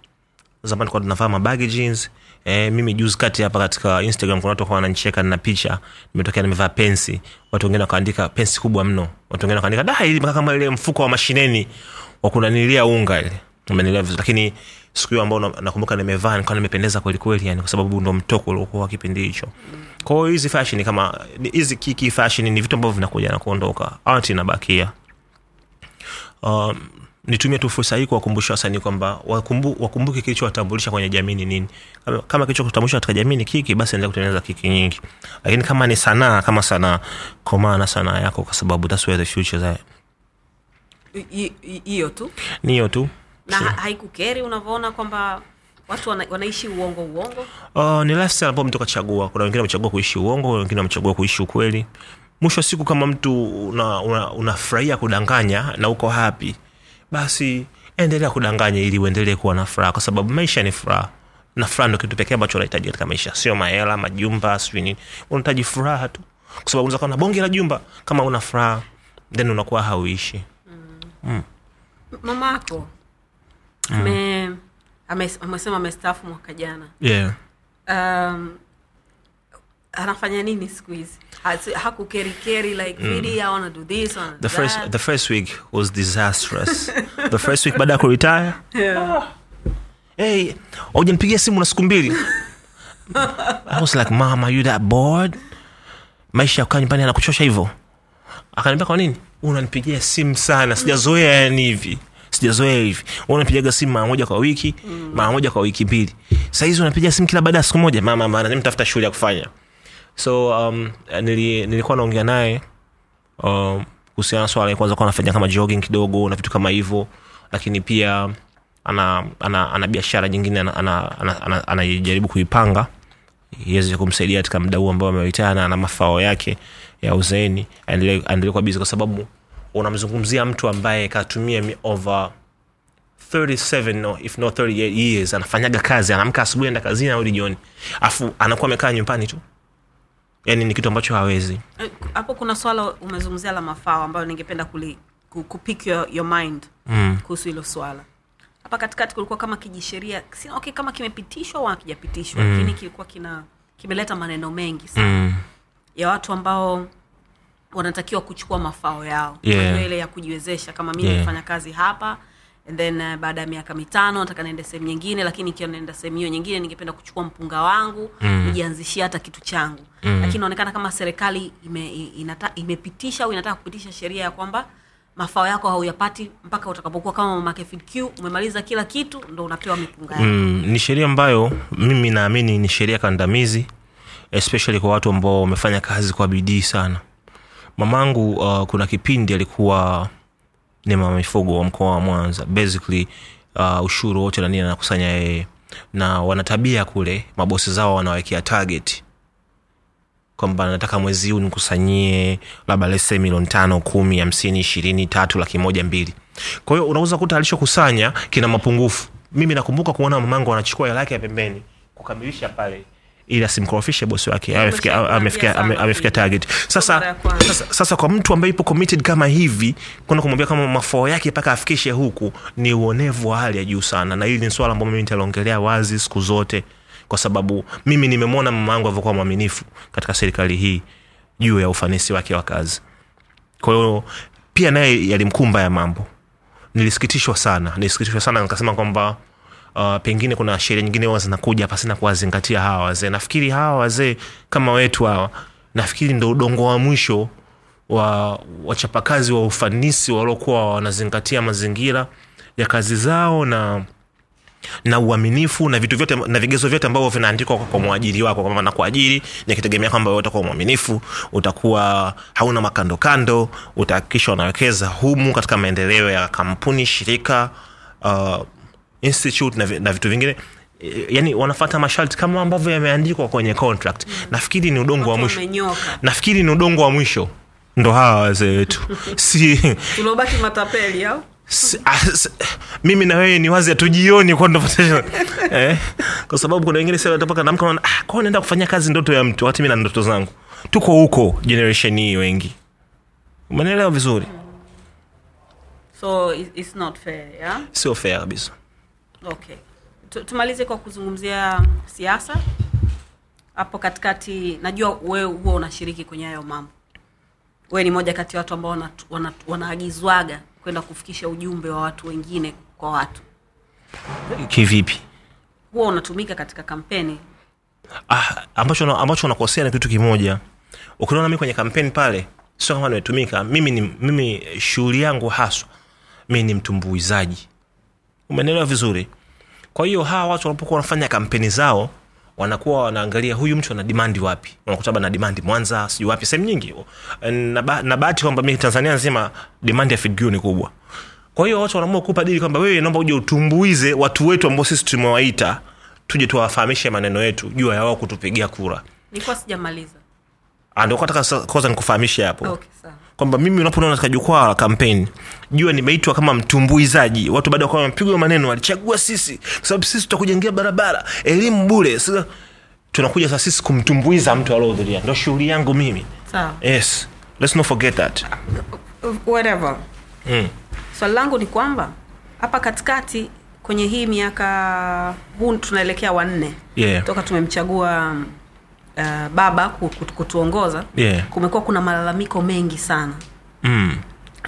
Speaker 2: zamani kwa tunavaa mabagi jeans. Eh, mimi juzi kati hapa katika instagram kuna watu wananicheka na picha. Nimetokea nimevaa pensi. Watu wengine wakaandika pensi kubwa mno. Watu wengine wakaandika da ili kama ile mfuko wa mashineni wa kunanilia unga ile. Umenielewa vizuri. Lakini siku hiyo ambao nakumbuka nimevaa nikawa nimependeza kweli kweli yani kwa sababu ndo mtoko uliokuwa kipindi hicho. Kwa hiyo hizi fashion kama hizi kiki fashion ni vitu ambavyo vinakuja na kuondoka. Art inabakia. Um, nitumie tu fursa hii kuwakumbusha wasanii kwamba wakumbu, wakumbuke kilichowatambulisha kwenye jamii ni nini. Kama, kama kilichokutambulisha katika jamii ni kiki basi endelea kutengeneza kiki nyingi. Lakini kama ni sanaa kama sanaa komaa na sanaa yako kwa sababu that's where the future
Speaker 1: i- hiyo tu.
Speaker 2: Ni hiyo tu.
Speaker 1: Na ha- haikukeri unavyoona kwamba watu wana, wanaishi uongo uongo?
Speaker 2: Uh, ni lifestyle ambao mtu kachagua. Kuna wengine wamechagua kuishi uongo, wengine wamechagua kuishi ukweli. Mwisho wa siku, kama mtu unafurahia una, una kudanganya na uko happy, basi endelea kudanganya ili uendelee kuwa na furaha, kwa sababu maisha ni furaha. Na furaha ndo kitu pekee ambacho unahitaji katika maisha, sio mahela, majumba, sijui nini. Unahitaji furaha tu, kwa sababu unaweza kuwa na bonge la jumba. Kama una furaha, then unakuwa hauishi.
Speaker 1: mama yako? Ame ame- amesema amestaafu mwaka jana.
Speaker 2: Yeah.
Speaker 1: um, anafanya nini siku hizi? Hakukerikeri like really i wanna do this I wanna do
Speaker 2: first
Speaker 1: that.
Speaker 2: the first week was disastrous. The first week baada ya kuretire. Hey aujanipigia simu na siku mbili. I was like mama you that bored? Maisha ya kukaa nyumbani anakuchosha hivyo. Akaniambia kwa nini? Unanipigia simu sana. Sijazoea yani hivi. Sijazoea hivi. Unapigaga simu mara moja kwa wiki mara moja kwa wiki mbili. Sahizi unapiga simu kila baada ya siku moja? Mama nimtafuta shughuli ya kufanya so um, nili, nilikuwa naongea naye um, kuhusiana um, swala kwanza kuwa anafanya kama jogging kidogo na vitu kama hivyo lakini pia ana ana, ana biashara nyingine anajaribu ana, ana, ana, anajaribu kuipanga iweze kumsaidia katika mda huu ambao ameitana na mafao yake ya uzeeni aendelee kwa bizi kwa sababu unamzungumzia mtu ambaye katumia over 37 no, if not 38 years anafanyaga kazi anaamka asubuhi enda kazini anarudi jioni afu anakuwa amekaa nyumbani tu yani ni kitu ambacho hawezi
Speaker 1: Eh, hapo kuna swala umezungumzia la mafao ambayo ningependa kuli ku- kupick your, your mind mm. kuhusu hilo swala hapa katikati kulikuwa kama kijisheria sina okay kama kimepitishwa au hakijapitishwa mm. lakini kilikuwa kina kimeleta maneno mengi sana
Speaker 2: mm.
Speaker 1: ya watu ambao wanatakiwa kuchukua mafao yao
Speaker 2: Yeah.
Speaker 1: Ile ya kujiwezesha kama mi
Speaker 2: Yeah.
Speaker 1: nifanya kazi hapa and then uh, baada ya miaka mitano nataka niende sehemu nyingine lakini ikiwa naenda sehemu hiyo nyingine ningependa kuchukua mpunga wangu mm. nijianzishie hata kitu changu mm. lakini inaonekana kama serikali ime, inata, imepitisha au inataka kupitisha sheria ya kwamba mafao yako hauyapati mpaka utakapokuwa kama mamake FQ umemaliza kila kitu ndo unapewa mipunga yako
Speaker 2: mm, ni sheria ambayo mimi naamini ni sheria kandamizi especially kwa watu ambao wamefanya kazi kwa bidii sana mamangu uh, kuna kipindi alikuwa ni mama mifugo wa mkoa wa mwanza. Basically uh, ushuru wote nanini anakusanya yeye. Na wanatabia kule mabosi zao wanawekea target. Kwamba nataka mwezi huu nikusanyie labda lese milioni tano kumi hamsini ishirini tatu laki moja mbili. Kwa hiyo unaweza kuta alichokusanya kina mapungufu. Mimi nakumbuka kuona mamangu anachukua hela yake ya pembeni kukamilisha pale ili asimkorofishe bosi wake. Amefikia- target. sasa, sasa sasa kwa mtu ambaye ipo committed kama hivi kwenda kumwambia kama mafao yake mpaka afikishe huku ni uonevu wa hali ya juu sana. Na hili ni swala ambalo mimi nitaliongelea wazi siku zote kwa sababu mimi nimemwona mama yangu alivyokuwa mwaminifu katika serikali hii juu ya ufanisi wake wa kazi. Kwa hiyo pia naye yalimkumba ya mambo. Nilisikitishwa sana. Nilisikitishwa sana nikasema kwamba uh, pengine kuna sheria nyingine huwa zinakuja pasina kuwazingatia hawa wazee. Nafikiri hawa wazee kama wetu hawa nafikiri ndo udongo wa mwisho wa wachapakazi wa ufanisi waliokuwa wanazingatia mazingira ya kazi zao na na uaminifu na vitu vyote na vigezo vyote ambavyo vinaandikwa kwa, mwajiri wako kwamba nakuajiri nikitegemea kwamba utakuwa mwaminifu utakuwa hauna makandokando utahakikisha unawekeza humu katika maendeleo ya kampuni shirika uh, institute na, na vitu vingine. E, yani wanafata masharti kama ambavyo yameandikwa kwenye contract. Nafikiri ni udongo wa mwisho. nafikiri ni udongo wa mwisho. Ndo hawa wazee wetu. Si
Speaker 1: tuliobaki matapeli au?
Speaker 2: S- ah, mimi na wewe ni wazi hatujioni eh, kwa sababu kuna wengine sasa namka ah, naenda kufanya kazi ndoto ya mtu wakati mi na ndoto zangu. Tuko huko generation hii wengi. Umeelewa vizuri?
Speaker 1: So it's not fair yeah?
Speaker 2: sio fair kabisa
Speaker 1: okay. Tu- tumalize kwa kuzungumzia siasa. Hapo katikati najua wewe huwa unashiriki kwenye hayo mambo. Wewe ni moja kati ya watu ambao wana- wana- wanaagizwaga kwenda kufikisha ujumbe wa watu wengine kwa watu.
Speaker 2: Kivipi?
Speaker 1: Huwa unatumika katika kampeni.
Speaker 2: Ah, ambacho ambacho unakosea ni kitu kimoja. Ukiona mimi kwenye kampeni pale sio kama nimetumika mimi ni mimi shughuli yangu haswa mimi ni mtumbuizaji umenielewa vizuri? Kwa hiyo hawa watu wanapokuwa wanafanya kampeni zao wanakuwa wanaangalia huyu mtu ana dimandi wapi? Unakuta na dimandi mwanza sijui wapi sehemu nyingi na, bahati kwamba mi tanzania nzima dimandi ya fidgu ni kubwa. Kwa hiyo watu wanaamua kupa dili kwamba wewe naomba uje utumbuize watu wetu ambao sisi tumewaita tuje tuwafahamishe maneno yetu juu ya wao kutupigia kura.
Speaker 1: Nilikuwa sijamaliza.
Speaker 2: Ah, ndio nataka kwanza nikufahamishe hapo.
Speaker 1: Okay sawa
Speaker 2: kwamba mimi unapoona katika jukwaa la kampeni jua nimeitwa kama mtumbuizaji. Watu baada ya kuwa wamepigwa maneno walichagua sisi kwa sababu sisi tutakujengea barabara elimu bure. Sasa, tunakuja sasa sisi kumtumbuiza mtu aliohudhuria. Ndio shughuli yangu mimi.
Speaker 1: Sawa.
Speaker 2: Yes. Let's not forget that.
Speaker 1: Whatever.
Speaker 2: Mm.
Speaker 1: swali langu ni kwamba hapa katikati kwenye hii miaka huu tunaelekea wanne.
Speaker 2: Yeah.
Speaker 1: toka tumemchagua uh, baba ku- ku- kutuongoza
Speaker 2: Yeah.
Speaker 1: kumekuwa kuna malalamiko mengi sana
Speaker 2: Mm.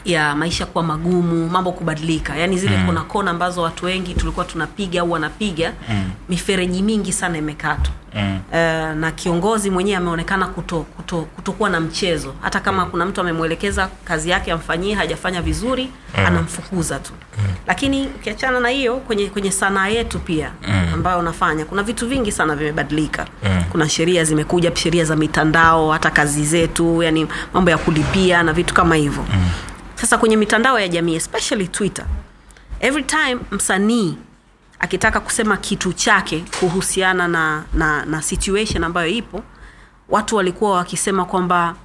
Speaker 1: Ya maisha kuwa magumu mambo kubadilika yaani zile mm. kuna kona ambazo watu wengi tulikuwa tunapiga au wanapiga mm. mifereji mingi sana imekatwa mm. uh, na kiongozi mwenyewe ameonekana kuto, kuto, kutokuwa na mchezo hata kama mm. kuna mtu amemwelekeza kazi yake amfanyie hajafanya vizuri mm. anamfukuza tu mm. lakini ukiachana na hiyo kwenye kwenye sanaa yetu pia mm. ambayo unafanya kuna vitu vingi sana vimebadilika mm. kuna sheria zimekuja sheria za mitandao hata kazi zetu yani mambo ya kulipia na vitu kama hivyo mm sasa kwenye mitandao ya jamii especially twitter every time msanii akitaka kusema kitu chake kuhusiana na, na, na situation ambayo ipo watu walikuwa wakisema kwamba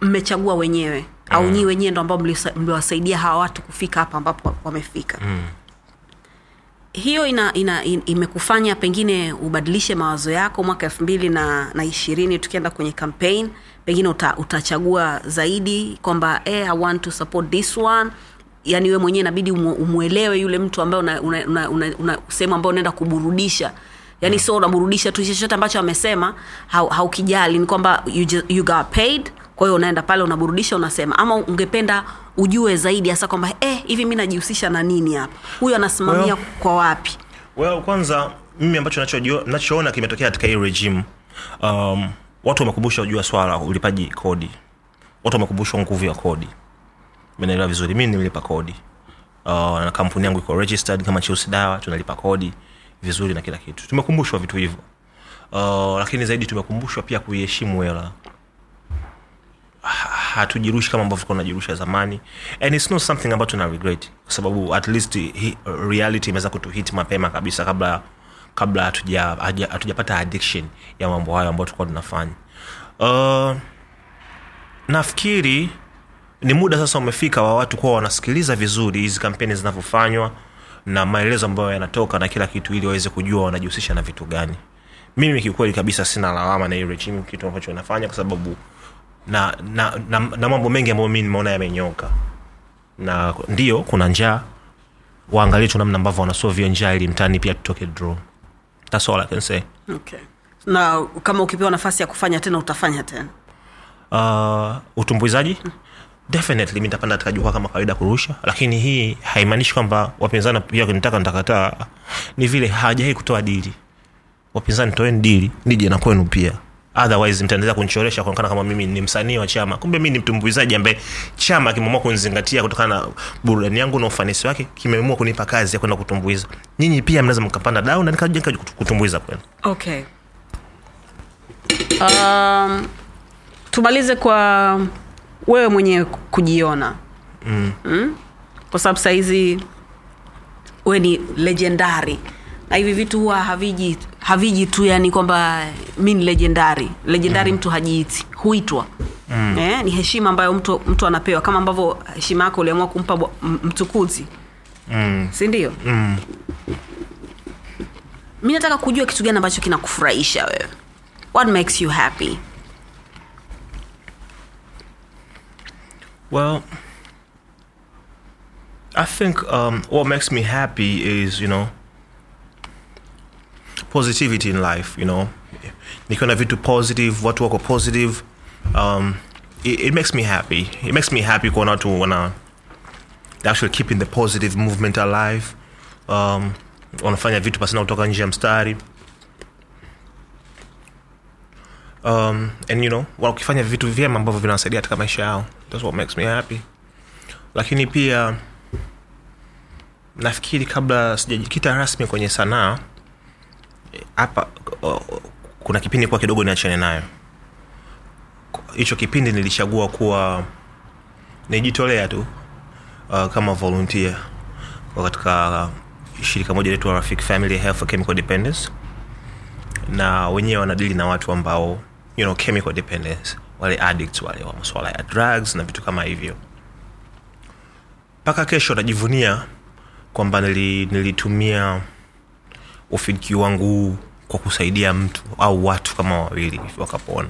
Speaker 1: mmechagua wenyewe mm. au nyii wenyewe ndo ambao mliwasaidia hawa watu kufika hapa ambapo wamefika mm. hiyo ina, ina, in, imekufanya pengine ubadilishe mawazo yako mwaka elfu mbili na, na ishirini tukienda kwenye campaign pengine uta, utachagua zaidi kwamba eh, i want to support this one. Yaani we mwenyewe inabidi umwelewe yule mtu ambaye una, una, una, una, una sehemu ambayo unaenda kuburudisha. Yaani sio unaburudisha tu chochote ambacho amesema hau- ni kwamba you, just, you got paid. Kwa hiyo unaenda pale unaburudisha unasema. Ama ungependa ujue zaidi hasa kwamba eh, hivi mi najihusisha na nini hapa? Huyu anasimamia
Speaker 2: Well-
Speaker 1: kwa wapi?
Speaker 2: well kwanza mimi ambacho nachoona kimetokea katika hii regime um, watu wamekumbushwa juu ya swala la ulipaji kodi. Watu wamekumbushwa nguvu ya kodi. Menaelewa vizuri. Mi nimelipa kodi. Uh, na kampuni yangu iko registered kama cheusi dawa tunalipa kodi vizuri na kila kitu. Tumekumbushwa vitu hivyo. Uh, lakini zaidi tumekumbushwa pia kuiheshimu hela. Hatujirushi kama ambavyo tunajirusha zamani. And it's not something ambayo tuna regret. Kwa sababu at least reality imeweza kutuhit mapema kabisa kabla kabla hatujapata addiction ya mambo hayo ambayo tulikuwa tunafanya. Uh, nafikiri ni muda sasa umefika wa watu kuwa wanasikiliza vizuri hizi kampeni zinavyofanywa na maelezo ambayo yanatoka na kila kitu ili waweze kujua wanajihusisha na vitu gani. Mimi kiukweli kabisa sina lawama na regime kitu ambacho inafanya kwa sababu na na, na, na mambo mengi ambayo mi nimeona yamenyoka. Na ndio kuna njaa. Waangalie tu namna ambavyo wanasovia njaa ili mtani pia tutoke draw That's all I can say.
Speaker 1: okay. na kama ukipewa nafasi ya kufanya tena utafanya tena?
Speaker 2: Uh, utumbuizaji? Definitely mi nitapanda katika jukwaa kama kawaida kurusha. Lakini hii haimaanishi kwamba wapinzani pia nitaka nitakataa ni vile hawajawai kutoa dili. Wapinzani toeni dili nije na kwenu pia otherwise mtaendelea kunchoresha kuonekana kama mimi ni msanii wa chama. Kumbe mi ni mtumbuizaji ambaye chama kimeamua kunizingatia kutokana na burudani yangu na ufanisi wake kimeamua kunipa kazi ya kwenda kutumbuiza. Nyinyi pia mnaweza mkapanda dau na nikaja kutumbuiza kwenu.
Speaker 1: Okay. Um, tumalize kwa wewe mwenyewe kujiona. Mm. Mm? kwa sababu sahizi we ni legendari na hivi vitu huwa haviji haviji tu yani kwamba mi ni legendari legendari mm. mtu hajiiti huitwa mm. eh, ni heshima ambayo mtu, mtu anapewa kama ambavyo heshima yako uliamua kumpa mtukuzi mm. sindio
Speaker 2: mm.
Speaker 1: mi nataka kujua kitu gani ambacho kinakufurahisha wewe what makes you happy
Speaker 2: Well, I think um, what makes me happy is, you know, positivity in life, you know. Nikiona vitu positive, watu wako positive, um, it, it makes me happy. It makes me happy kuona watu wana actually keeping the positive movement alive. Um, wanafanya vitu pasina kutoka nje ya mstari. um, and you know wakifanya vitu vyema ambavyo vinawasaidia katika maisha yao that's what makes me happy lakini pia nafikiri kabla sijajikita rasmi kwenye sanaa hapa kuna kipindi kuwa kidogo niachane nayo. Hicho kipindi nilichagua kuwa nijitolea tu uh, kama volunteer kwa katika shirika moja letu Rafik Family Health Chemical Dependence. Na wenyewe wanadili na watu ambao you know, chemical dependence wale addicts wale wa masuala ya drugs na vitu kama hivyo. Mpaka kesho najivunia kwamba nili, ufiki wangu kwa kusaidia mtu au watu kama wawili wakapona.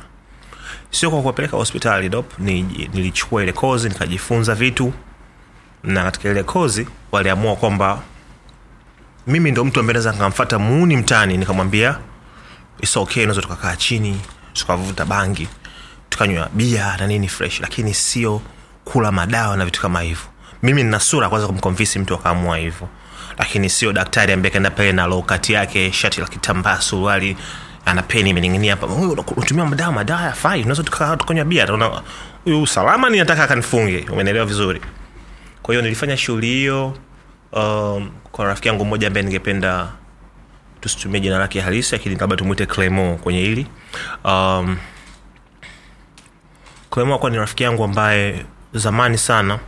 Speaker 2: Sio kwa kuwapeleka hospitali dop ni, nilichukua ile kozi nikajifunza vitu. Na katika ile kozi waliamua kwamba mimi ndo mtu ambaye naweza nikamfata muuni mtani nikamwambia it's okay unaweza tukakaa chini tukavuta bangi tukanywa bia na nini fresh. Lakini sio kula madawa na vitu kama hivyo. Mimi nina sura kwanza kumkonvisi mtu akaamua hivyo lakini sio daktari ambaye kaenda pale na lokati yake shati la kitambaa suruali ana peni imening'inia hapa. "Wewe unatumia madawa madawa yafai. Unaweza tukanywa bia Tunaona, huyu usalama ni nataka akanifunge. Umeelewa vizuri. Kwa hiyo nilifanya shughuli hiyo um, kwa rafiki yangu mmoja ambaye ningependa tusitumie jina lake halisi lakini labda tumwite clemo kwenye hili. Um, clemo akuwa ni rafiki yangu ambaye zamani sana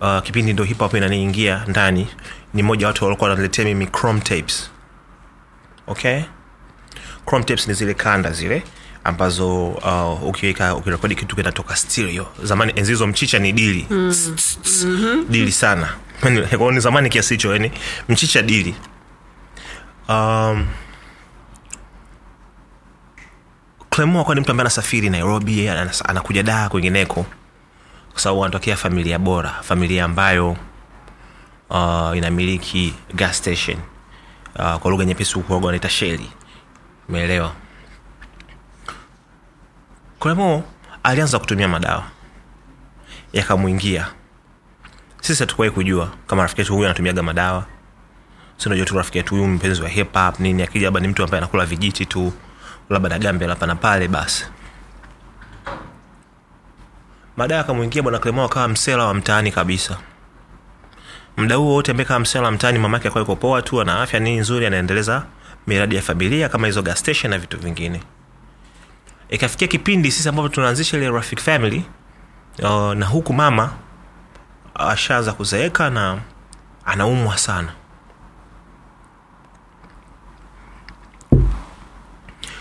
Speaker 2: uh, kipindi ndo hip hop inaniingia ndani ni mmoja wa watu walikuwa wanaletea mimi chrome tapes. Okay? Chrome tapes ni zile kanda zile ambazo uh, ukiweka ukirekodi kitu kinatoka stereo. Zamani enzi hizo mchicha ni dili. Mm. mm-hmm. dili sana. Ni zamani kiasi hicho yani mchicha dili. Um, clemo akuwa ni mtu ambaye anasafiri nairobi anakuja daa kwingineko. Kwa sababu anatokea familia bora familia ambayo uh, inamiliki gas station. Uh, kwa lugha nyepesi huku wanaita sheli umeelewa? Kremo alianza kutumia madawa. Yakamwingia. Sisi hatukuwahi kujua kama rafiki yetu huyu anatumiaga madawa. Sinajua tu rafiki yetu huyu mpenzi wa hip hop nini akija labda ni mtu ambaye anakula vijiti tu labda na gambe hapa na pale basi. Baadaye akamwingia bwana clemo akawa msela wa mtaani kabisa mda huo wote ambaye kama msela mtaani mamake akawa yuko poa tu ana afya nini nzuri anaendeleza miradi ya familia kama hizo gas station na vitu vingine. Ikafikia kipindi sisi ambapo tunaanzisha ile rafik family uh, na huku mama ashaanza kuzeeka na anaumwa sana.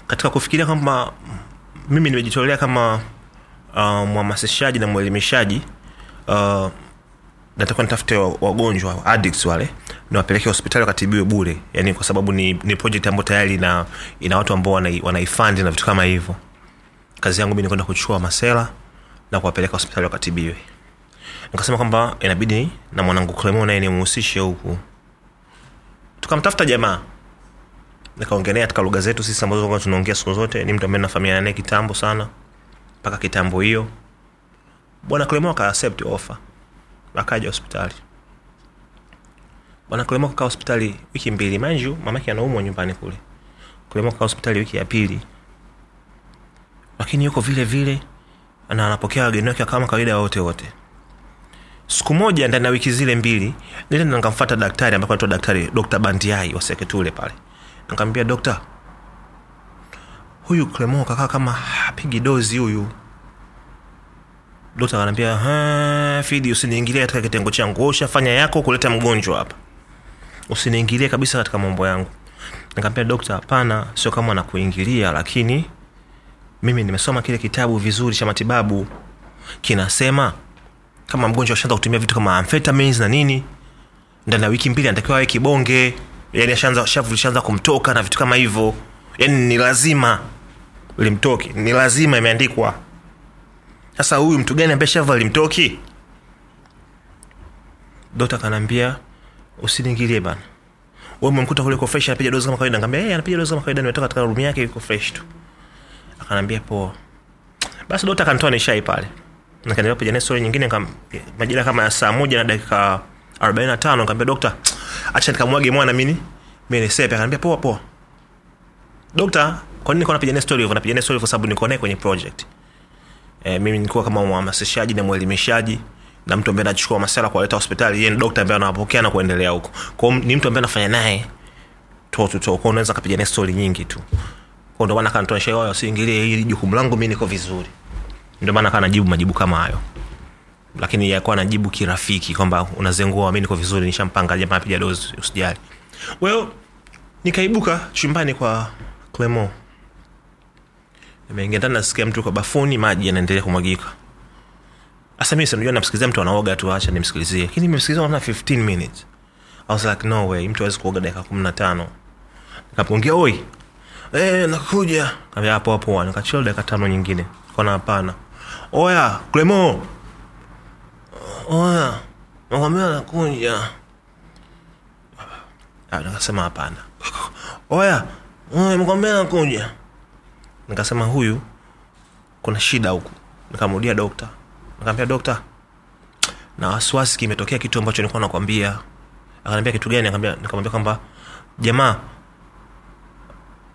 Speaker 2: Katika kufikiria kwamba mimi nimejitolea kama uh, mhamasishaji na mwelimishaji uh, natakiwa nitafute wagonjwa addicts wale niwapeleke hospitali wakatibiwe bure. Yani kwa sababu ni, ni project ambayo tayari ina, ina watu ambao wanai- wanaifandi na vitu kama hivyo. Kazi yangu mi nikwenda kuchukua masela na kuwapeleka hospitali wakatibiwe. Nikasema kwamba inabidi na mwanangu klemo naye nimuhusishe huku. Tukamtafuta jamaa. Nikaongelea katika lugha zetu sisi ambazo tunaongea siku zote. Ni mtu ambaye nafahamiana naye kitambo sana mpaka kitambo hiyo. Bwana klemo aka offer akaja hospitali. Bwana clemo kukaa hospitali wiki mbili. Manju mamake anaumwa nyumbani kule. Clemo kukaa hospitali wiki ya pili. Lakini yuko vile vile na anapokea wageni wake kama kawaida wote wote. Siku moja ndani ya wiki zile mbili nilienda nikamfata daktari ambapo anaitwa daktari dr bandiai wa pale. Nikamwambia dokta huyu klemo kakaa kama hapigi dozi huyu dokta akaniambia fidi usiniingilie katika kitengo changu. Ushafanya yako kuleta mgonjwa hapa. Usiniingilie kabisa katika mambo yangu. Nikamwambia dokta hapana sio kama nakuingilia lakini mimi nimesoma kile kitabu vizuri cha matibabu. Kinasema kama mgonjwa ashaanza kutumia vitu kama amphetamines na nini ndani ya wiki mbili anatakiwa awe kibonge. Yani ashaanza kumtoka na vitu kama hivyo. Yani ni lazima limtoke ni lazima imeandikwa sasa huyu mtu gani ambaye shavu alimtoki? Dokta kanaambia usiniingilie bana. Wewe umemkuta kule fresh anapiga dozi kama kawaida. Ngambia yeye anapiga dozi kama kawaida nimetoka katika room yake yuko tu. Akanambia poa. Basi dokta akanitoa nishai pale. Nikaendelea kupiga naye story nyingine majira kama ya saa moja na dakika 45 nikamwambia dokta acha nikamwage mwana mimi mimi nisepe poa poa. Dokta kwa napiga naye story hivyo? Napiga naye story kwa sababu niko naye kwenye project e, mimi nikuwa kama mhamasishaji na mwelimishaji na mtu ambaye anachukua masala kuwaleta hospitali yeye ni dokta ambaye anawapokea na kuendelea huko. Kwao ni mtu ambaye anafanya naye to kwao unaweza kapiga naye stori nyingi tu. Kwao ndio maana kanitonesha wao hili jukumu langu mimi niko vizuri. Ndio maana kana majibu kama hayo. Lakini yakuwa najibu kirafiki kwamba unazengua mi niko vizuri nishampanga jamaa piga dozi usijali. Well nikaibuka chumbani kwa clemo nimeingia nasikia mtu kwa bafuni maji yanaendelea kumwagika. Sasa mi sinajua namsikilizia mtu anaoga tu acha nimsikilizie. Lakini nimemsikiliza na 15 minutes. I was like no way mtu awezi kuoga dakika kumi na tano. Nikamwongea oi. Eh nakuja. Kaambia hapo hapo. Nikachila dakika tano nyingine. Kona hapana. Oya klemo oya nakwambia nakuja. Ah, nikasema hapana. Oya oya mkwambia nakuja nikasema huyu kuna shida huku. Nikamrudia dokta. Nikamwambia dokta na wasiwasi kimetokea kitu ambacho nilikuwa nakwambia. Akaniambia kitu gani? Nikamwambia kwamba jamaa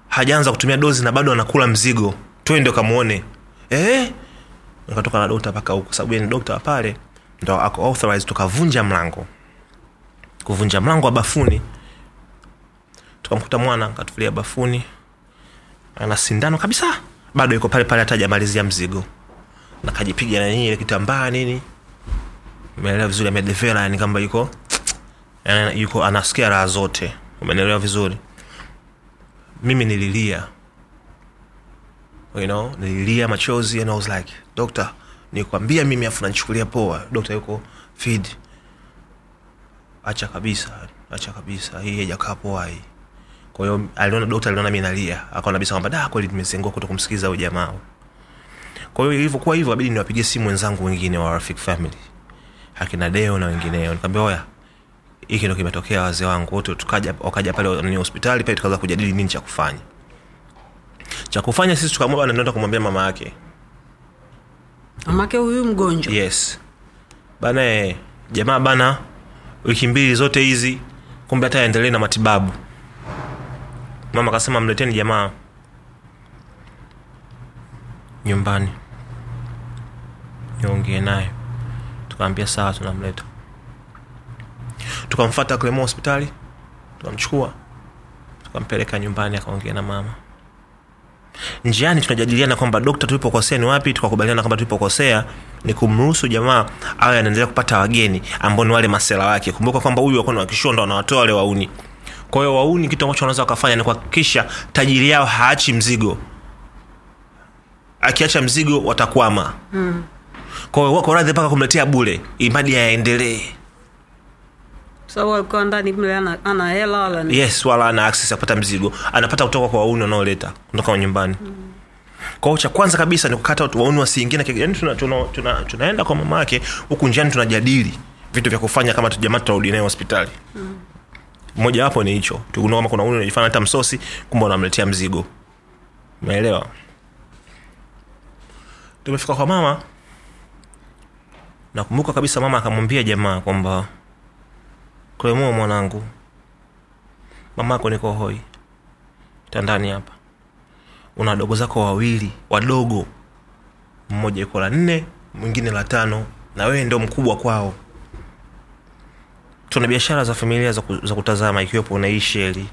Speaker 2: hajaanza kutumia dozi na bado anakula mzigo. Twende ukamwone eh? nikatoka na dokta mpaka huku. Sababu ni dokta pale ndo ako authorized tukavunja mlango. Kuvunja mlango wa bafuni. Tukamkuta mwana katufulia bafuni ana sindano kabisa. Bado yuko pale pale hata hajamalizia mzigo. Na kajipiga ile kitambaa nini. Umeelewa vizuri amedevela yani kwamba yuko yuko anasikia raha zote. Umeelewa vizuri? Mimi nililia. You know nililia machozi and I was like doctor nikwambia mimi afu nachukulia poa. Dokta yuko feed. Acha kabisa acha kabisa hii haijakaa poa hii kwa hiyo aliona dokta aliona mi nalia. Akaona kabisa kwamba da kweli nimezengua kuto kumsikiza huyu jamaa. Kwa hiyo ilivyokuwa hivyo abidi niwapigie simu wenzangu wengine wa Rafik family. Akina deo na wengineo. Nikamwambia oya hiki ndo kimetokea wazee wangu. Wote tukaja wakaja pale ni hospitali pale tukaanza kujadili nini cha kufanya. Cha kufanya sisi tukaamua bana tunaenda kumwambia mama yake.
Speaker 1: Mamake huyu mgonjwa?
Speaker 2: Yes. Bana eh, jamaa bana wiki mbili zote hizi kumbe hata aendelee na matibabu mama akasema mleteni jamaa nyumbani niongee naye. Tukaambia sawa tunamleta. Tukamfata klemo hospitali tukamchukua tukampeleka nyumbani akaongea na mama. Njiani tunajadiliana kwamba dokta tulipokosea ni wapi? Tukakubaliana kwamba tulipokosea ni kumruhusu jamaa awe anaendelea kupata wageni ambao ni wale masela wake. Kumbuka kwamba huyu wakuwa wakishua ndo wanawatoa wale wauni kwa hiyo wauni kitu ambacho wanaweza wakafanya ni kuhakikisha tajiri yao haachi mzigo. Akiacha mzigo watakwama. Mm. kwa hiyo wako radhi mpaka kumletea bule imadi yaendelee.
Speaker 1: So, alikuwa ndani mle ana, ana hela wala ni
Speaker 2: yes wala ana access ya kupata mzigo. Anapata kutoka kwa wauni wanaoleta kutoka nyumbani. Mm. kwa hiyo cha kwanza kabisa ni kukata wauni wasiingie na yaani tuna, tuna, tuna, tunaenda kwa mama yake huku njiani tunajadili vitu vya kufanya kama jamaa tutarudi naye hospitali mmoja wapo ni hicho. Tugundua kama kuna uni unajifanya hata msosi kumbe unamletea mzigo. Umeelewa? Tumefika kwa mama. Nakumbuka kabisa mama akamwambia jamaa kwamba klemua mwanangu, mamako niko hoi. Tandani hapa, una wadogo zako wawili wadogo, mmoja yuko la nne, mwingine la tano, na wewe ndio mkubwa kwao. Tuna biashara za familia za, ku, za kutazama, ikiwepo unaishi Eli.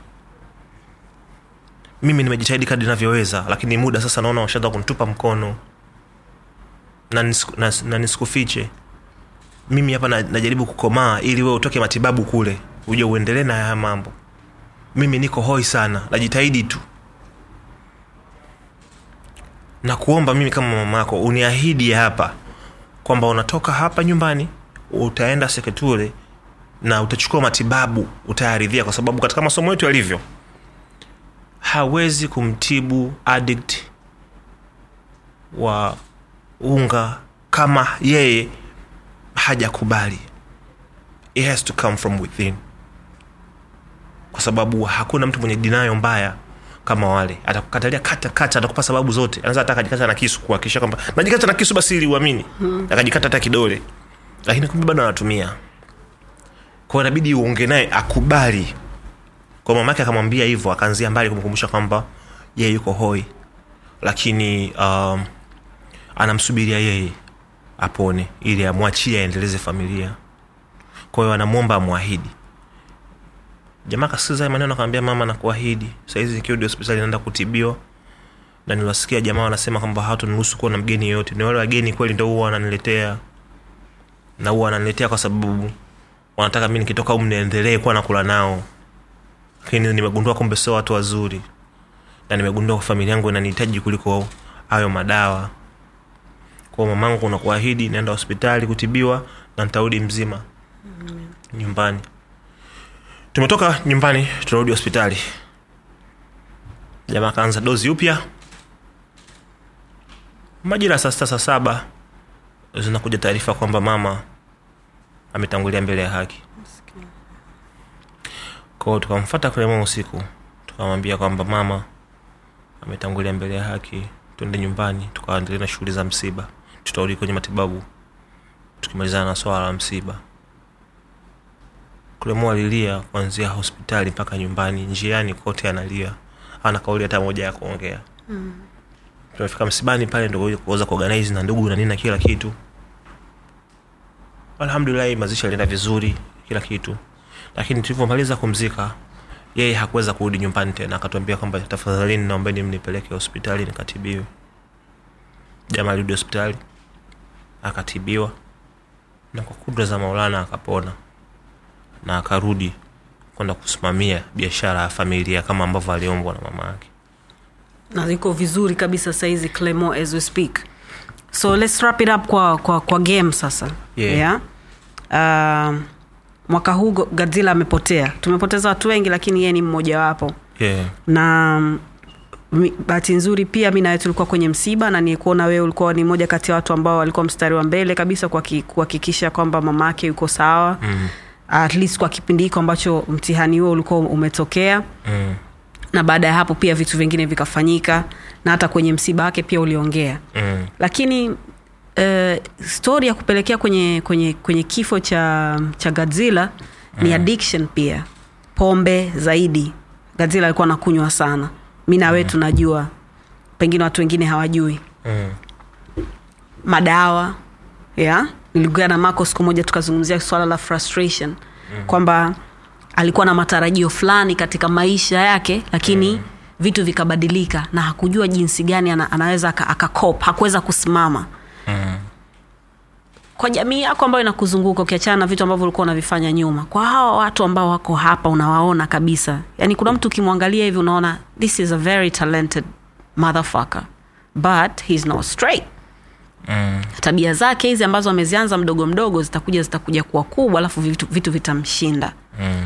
Speaker 2: Mimi nimejitahidi kadi navyoweza, lakini muda sasa naona washaanza kunitupa mkono. Na, nisiku, na, nisikufiche. Mimi hapa na- najaribu kukomaa ili wewe utoke matibabu kule uje uendelee na haya mambo. Mimi niko hoi sana najitahidi tu. Na kuomba mimi kama mama uniahidi hapa kwamba unatoka hapa nyumbani utaenda sekretule na utachukua matibabu utayaridhia kwa sababu katika masomo yetu yalivyo hawezi kumtibu addict wa unga kama yeye hajakubali. It has to come from within. Kwa sababu hakuna mtu mwenye dinayo mbaya kama wale. Atakukatalia kata kata atakupa sababu zote. Anaweza hata akajikata na kisu kuhakikisha kwamba najikata na kisu basi ili uamini. Hmm. akajikata hata kidole. Lakini kumbe bado anatumia kwao inabidi uonge naye akubali. Kwa mamake akamwambia hivyo akaanzia mbali kumkumbusha kwamba yeye yuko hoi. Lakini um, anamsubiria yeye apone ili amwachie aendeleze familia. Kwa anamwomba amwahidi. Jamaa kasikiza maneno akamwambia mama nakuahidi. Sahizi nikirudi hospitali naenda kutibiwa. Na niliwasikia jamaa wanasema kwamba hatuniruhusu kuwa na mgeni yoyote. Ni wale wageni kweli ndo huwa wananiletea. Na huwa wananiletea kwa sababu wanataka mi nikitoka humu niendelee kuwa nakula nao. Lakini nimegundua kumbe sio watu wazuri. Na nimegundua kwa familia yangu inanihitaji kuliko hayo madawa. Kwa mamangu nakuahidi naenda hospitali kutibiwa na nitarudi mzima. Nyumbani. Tumetoka nyumbani tunarudi hospitali. Jamaa akaanza dozi upya. Majira saa sita saa saba zinakuja taarifa kwamba mama ametangulia mbele ya haki. Kwao tukamfata kulema usiku tukamwambia kwamba mama ametangulia mbele ya haki tuende nyumbani tukaendelea na shughuli za msiba. Tutarudi kwenye matibabu tukimalizana na swala la msiba. Kulemo alilia kuanzia hospitali mpaka nyumbani njiani kote analia. Ana kauli hata moja ya kuongea. Mm. tumefika msibani pale ndo kuweza kuorganize na ndugu na nini na kila kitu alhamdulillahi mazishi alienda vizuri kila kitu. Lakini tulivyomaliza kumzika yeye hakuweza kurudi nyumbani tena. Akatuambia kwamba tafadhalini naombeni mnipeleke hospitali nikatibiwe. Jama alirudi hospitali akatibiwa na kwa kudra za maulana akapona. Na akarudi kwenda kusimamia biashara ya familia kama ambavyo aliombwa na mama yake.
Speaker 1: Na ziko vizuri kabisa saizi clemo as we speak so let's wrap it up kwa, kwa, kwa game sasa
Speaker 2: Yeah.
Speaker 1: yeah? Uh, mwaka huu Go- godzilla amepotea tumepoteza watu wengi lakini yeye ni mmojawapo
Speaker 2: yeah.
Speaker 1: na mm, bahati nzuri pia mi nawe tulikuwa kwenye msiba na nikuona wewe ulikuwa ni moja kati ya watu ambao walikuwa mstari wa mbele kabisa kuhaki- kuhakikisha kwamba mama yake yuko sawa
Speaker 2: mm.
Speaker 1: at least kwa kipindi hiko ambacho mtihani huo ulikuwa umetokea
Speaker 2: Mm.
Speaker 1: Na baada ya hapo pia vitu vingine vikafanyika na hata kwenye msiba wake pia uliongea
Speaker 2: Mm.
Speaker 1: lakini uh, stori ya kupelekea kwenye kwenye kwenye kifo cha cha godzilla ni addiction pia pombe zaidi godzilla alikuwa nakunywa sana mi nawe mm. tunajua pengine watu wengine hawajui
Speaker 2: Mm.
Speaker 1: madawa yeah? nilikuwa na mako siku moja tukazungumzia swala la frustration mm. kwamba alikuwa na matarajio fulani katika maisha yake lakini mm. vitu vikabadilika na hakujua jinsi gani ana, anaweza aka- akakop hakuweza kusimama
Speaker 2: Mm.
Speaker 1: kwa jamii yako ambayo inakuzunguka ukiachana na vitu ambavyo ulikuwa unavifanya nyuma kwa hawa watu ambao wako hapa unawaona kabisa yani kuna mtu ukimwangalia hivi unaona this is a very talented motherfucker but he's not straight
Speaker 2: Mm.
Speaker 1: tabia zake hizi ambazo amezianza mdogo mdogo zitakuja zitakuja kuwa kubwa alafu vitu, vitu vitamshinda
Speaker 2: Mm.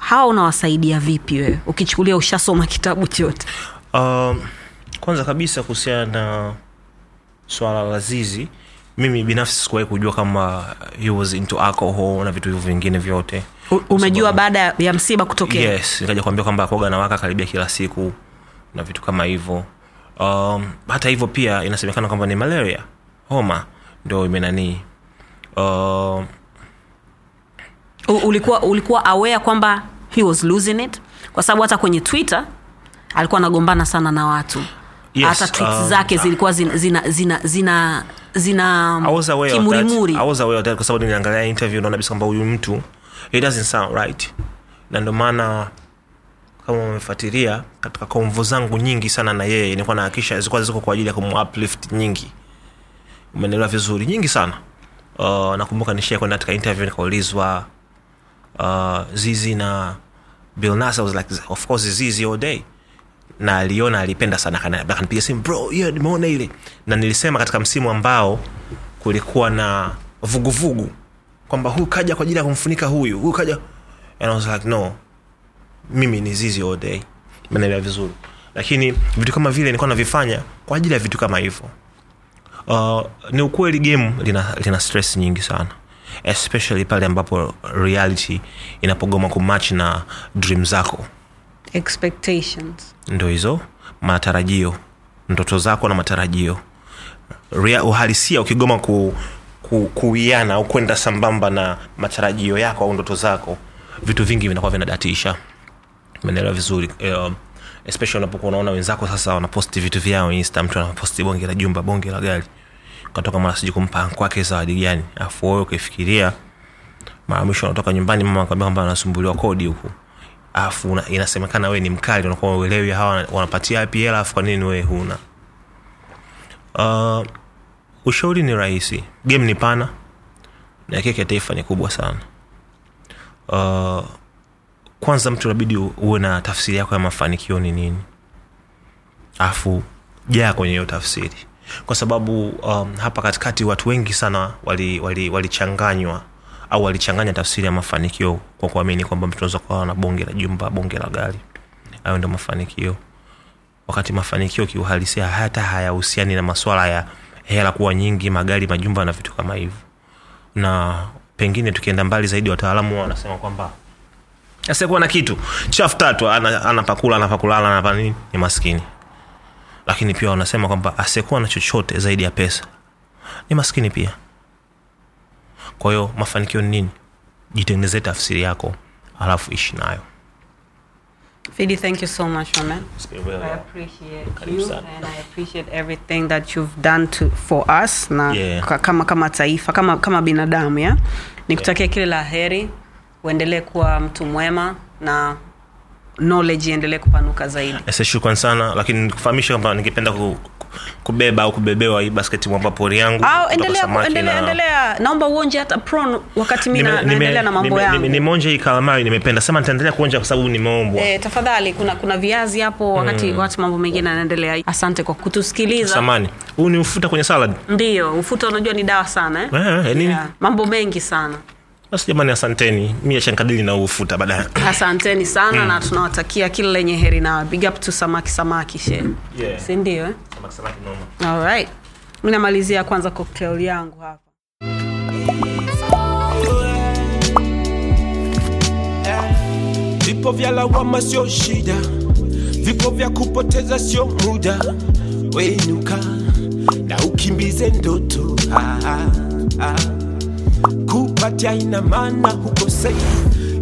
Speaker 1: Hawa unawasaidia vipi wewe ukichukulia ushasoma kitabu chote?
Speaker 2: Um, kwanza kabisa kuhusiana na swala la zizi mimi binafsi sikuwahi kujua kama he was into alcohol na vitu hivyo vingine vyote.
Speaker 1: U- umejua baada ya msiba kutokea?
Speaker 2: Yes nikaja kuambia kwamba koga na waka karibia kila siku na vitu kama hivyo. Um, hata hivyo pia inasemekana kwamba ni malaria homa ndo imenanii um,
Speaker 1: U- ulikuwa ulikuwa aware kwamba he was losing it. Kwa sababu hata kwenye twitter alikuwa anagombana sana na watu.
Speaker 2: Yes,
Speaker 1: hata tweets
Speaker 2: um,
Speaker 1: zake zilikuwa zina zina zina zina, zina
Speaker 2: I was aware of that.
Speaker 1: kimurimuri.
Speaker 2: Kwa sababu niliangalia interview naona bisa kwamba huyu mtu it doesn't sound right. Na ndio maana kama umefuatilia katika konvo zangu nyingi sana na yeye nilikuwa nahakisha zilikuwa ziko kwa ajili ya kumuplift nyingi. Umeelewa vizuri nyingi sana. Uh, nakumbuka nishia kwenda katika interview nikaulizwa uh, zizi na bill Nass, I was like of course zizi all day. Na aliona alipenda sana akanipiga simu bro yeah, nimeona ile. Na nilisema katika msimu ambao kulikuwa na vuguvugu kwamba huyu kaja kwa ajili ya kumfunika huyu huyu kaja. And I was like no mimi ni zizi all day. Mnaelewa vizuri. Lakini vitu kama vile nilikuwa navifanya kwa ajili ya vitu kama hivyo. Uh, ni ukweli game lina, lina stress nyingi sana especially pale ambapo reality inapogoma kumach na dream zako.
Speaker 1: Expectations.
Speaker 2: Ndo hizo matarajio ndoto zako na matarajio. Rea, uhalisia ukigoma ku, ku, kuiana au kwenda sambamba na matarajio yako au ndoto zako vitu vingi vinakuwa vinadatisha menelewa vizuri um, especially unapokuwa unaona wenzako sasa wanaposti vitu vyao insta mtu anaposti bonge la jumba bonge la gari katoka mara sijui kumpa kwake zawadi gani. Afu wewe ukifikiria mara mwisho unatoka nyumbani mama akwambia kwamba anasumbuliwa kodi huku. Afu inasemekana wewe ni mkali unakuwa uelewi hawa wanapatia wapi hela afu kwa nini wewe huna. Uh, ushauri ni rahisi. Game ni pana na keki ya taifa ni kubwa sana. Uh, kwanza mtu inabidi uwe na tafsiri yako ya mafanikio ni nini. Afu jaa kwenye hiyo tafsiri kwa sababu um, hapa katikati watu wengi sana walichanganywa wali, walichanganywa au walichanganya tafsiri ya mafanikio kwa kuamini kwamba mtu unaweza kuwa na bonge la jumba bonge la gari hayo ndio mafanikio wakati mafanikio kiuhalisia hata hayahusiani na maswala ya hela kuwa nyingi magari majumba na vitu kama hivyo na pengine tukienda mbali zaidi wataalamu wanasema kwamba asiyekuwa na kitu chafu tatu ana- anapakula anapakulala anapa nini ni maskini lakini pia wanasema kwamba asiyekuwa na chochote zaidi ya pesa ni maskini pia. Kwa hiyo mafanikio ni nini? Jitengenezee tafsiri yako alafu ishi nayo.
Speaker 1: Fidi, thank you so much, my man. I appreciate you and I appreciate everything that you've done to, for us na
Speaker 2: Yeah.
Speaker 1: kama kama taifa kama kama binadamu ya nikutakia kile la heri. Uendelee kuwa mtu mwema na knowledge iendelee kupanuka zaidi.
Speaker 2: Ese, shukran sana lakini nikufahamisha kwamba ningependa ku, ku- kubeba au kubebewa hii basketi mwamba pori yangu
Speaker 1: endelea endelea,
Speaker 2: na-
Speaker 1: endelea naomba uonje hata pron wakati mi naendelea na mambo yangu.
Speaker 2: nimeonja hii kalamari nimependa. Sema nitaendelea kuonja kwa sababu nimeombwa
Speaker 1: e, tafadhali kuna kuna viazi hapo wakati wakati mambo mengine yanaendelea. Asante kwa kutusikiliza.
Speaker 2: Samani. Huu ni ufuta kwenye salad?
Speaker 1: Ndio ufuta unajua ni dawa sana eh?
Speaker 2: Eh, eh, nini?
Speaker 1: Yeah. mambo mengi sana
Speaker 2: basi jamani asanteni mi na ufuta baadaye
Speaker 1: asanteni sana na tunawatakia kila lenye heri na big up to samaki samaki she
Speaker 2: Yeah.
Speaker 1: sindio eh?
Speaker 2: Samaki, samaki noma.
Speaker 1: alright mi namalizia kwanza cocktail yangu hapa
Speaker 4: Vipo vya lawama sio shida, vipo vya kupoteza sio muda. Wenuka na ukimbize ndoto ah, ah, ah. Kupatia ina maana hukosei,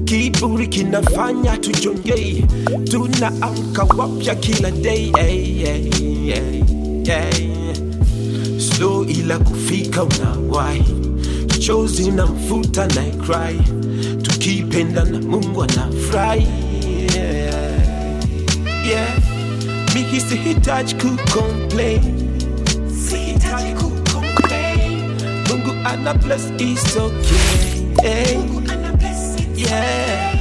Speaker 4: kiburi kinafanya tujongei, tunaamka wapya kila day hey, hey, hey, hey. Slow ila kufika unawahi, chozi na mfuta na cry, tukipenda na Mungu anafurahi yeah. yeah. Mihisi hitaji kucomplain. and the place is okay. Yeah.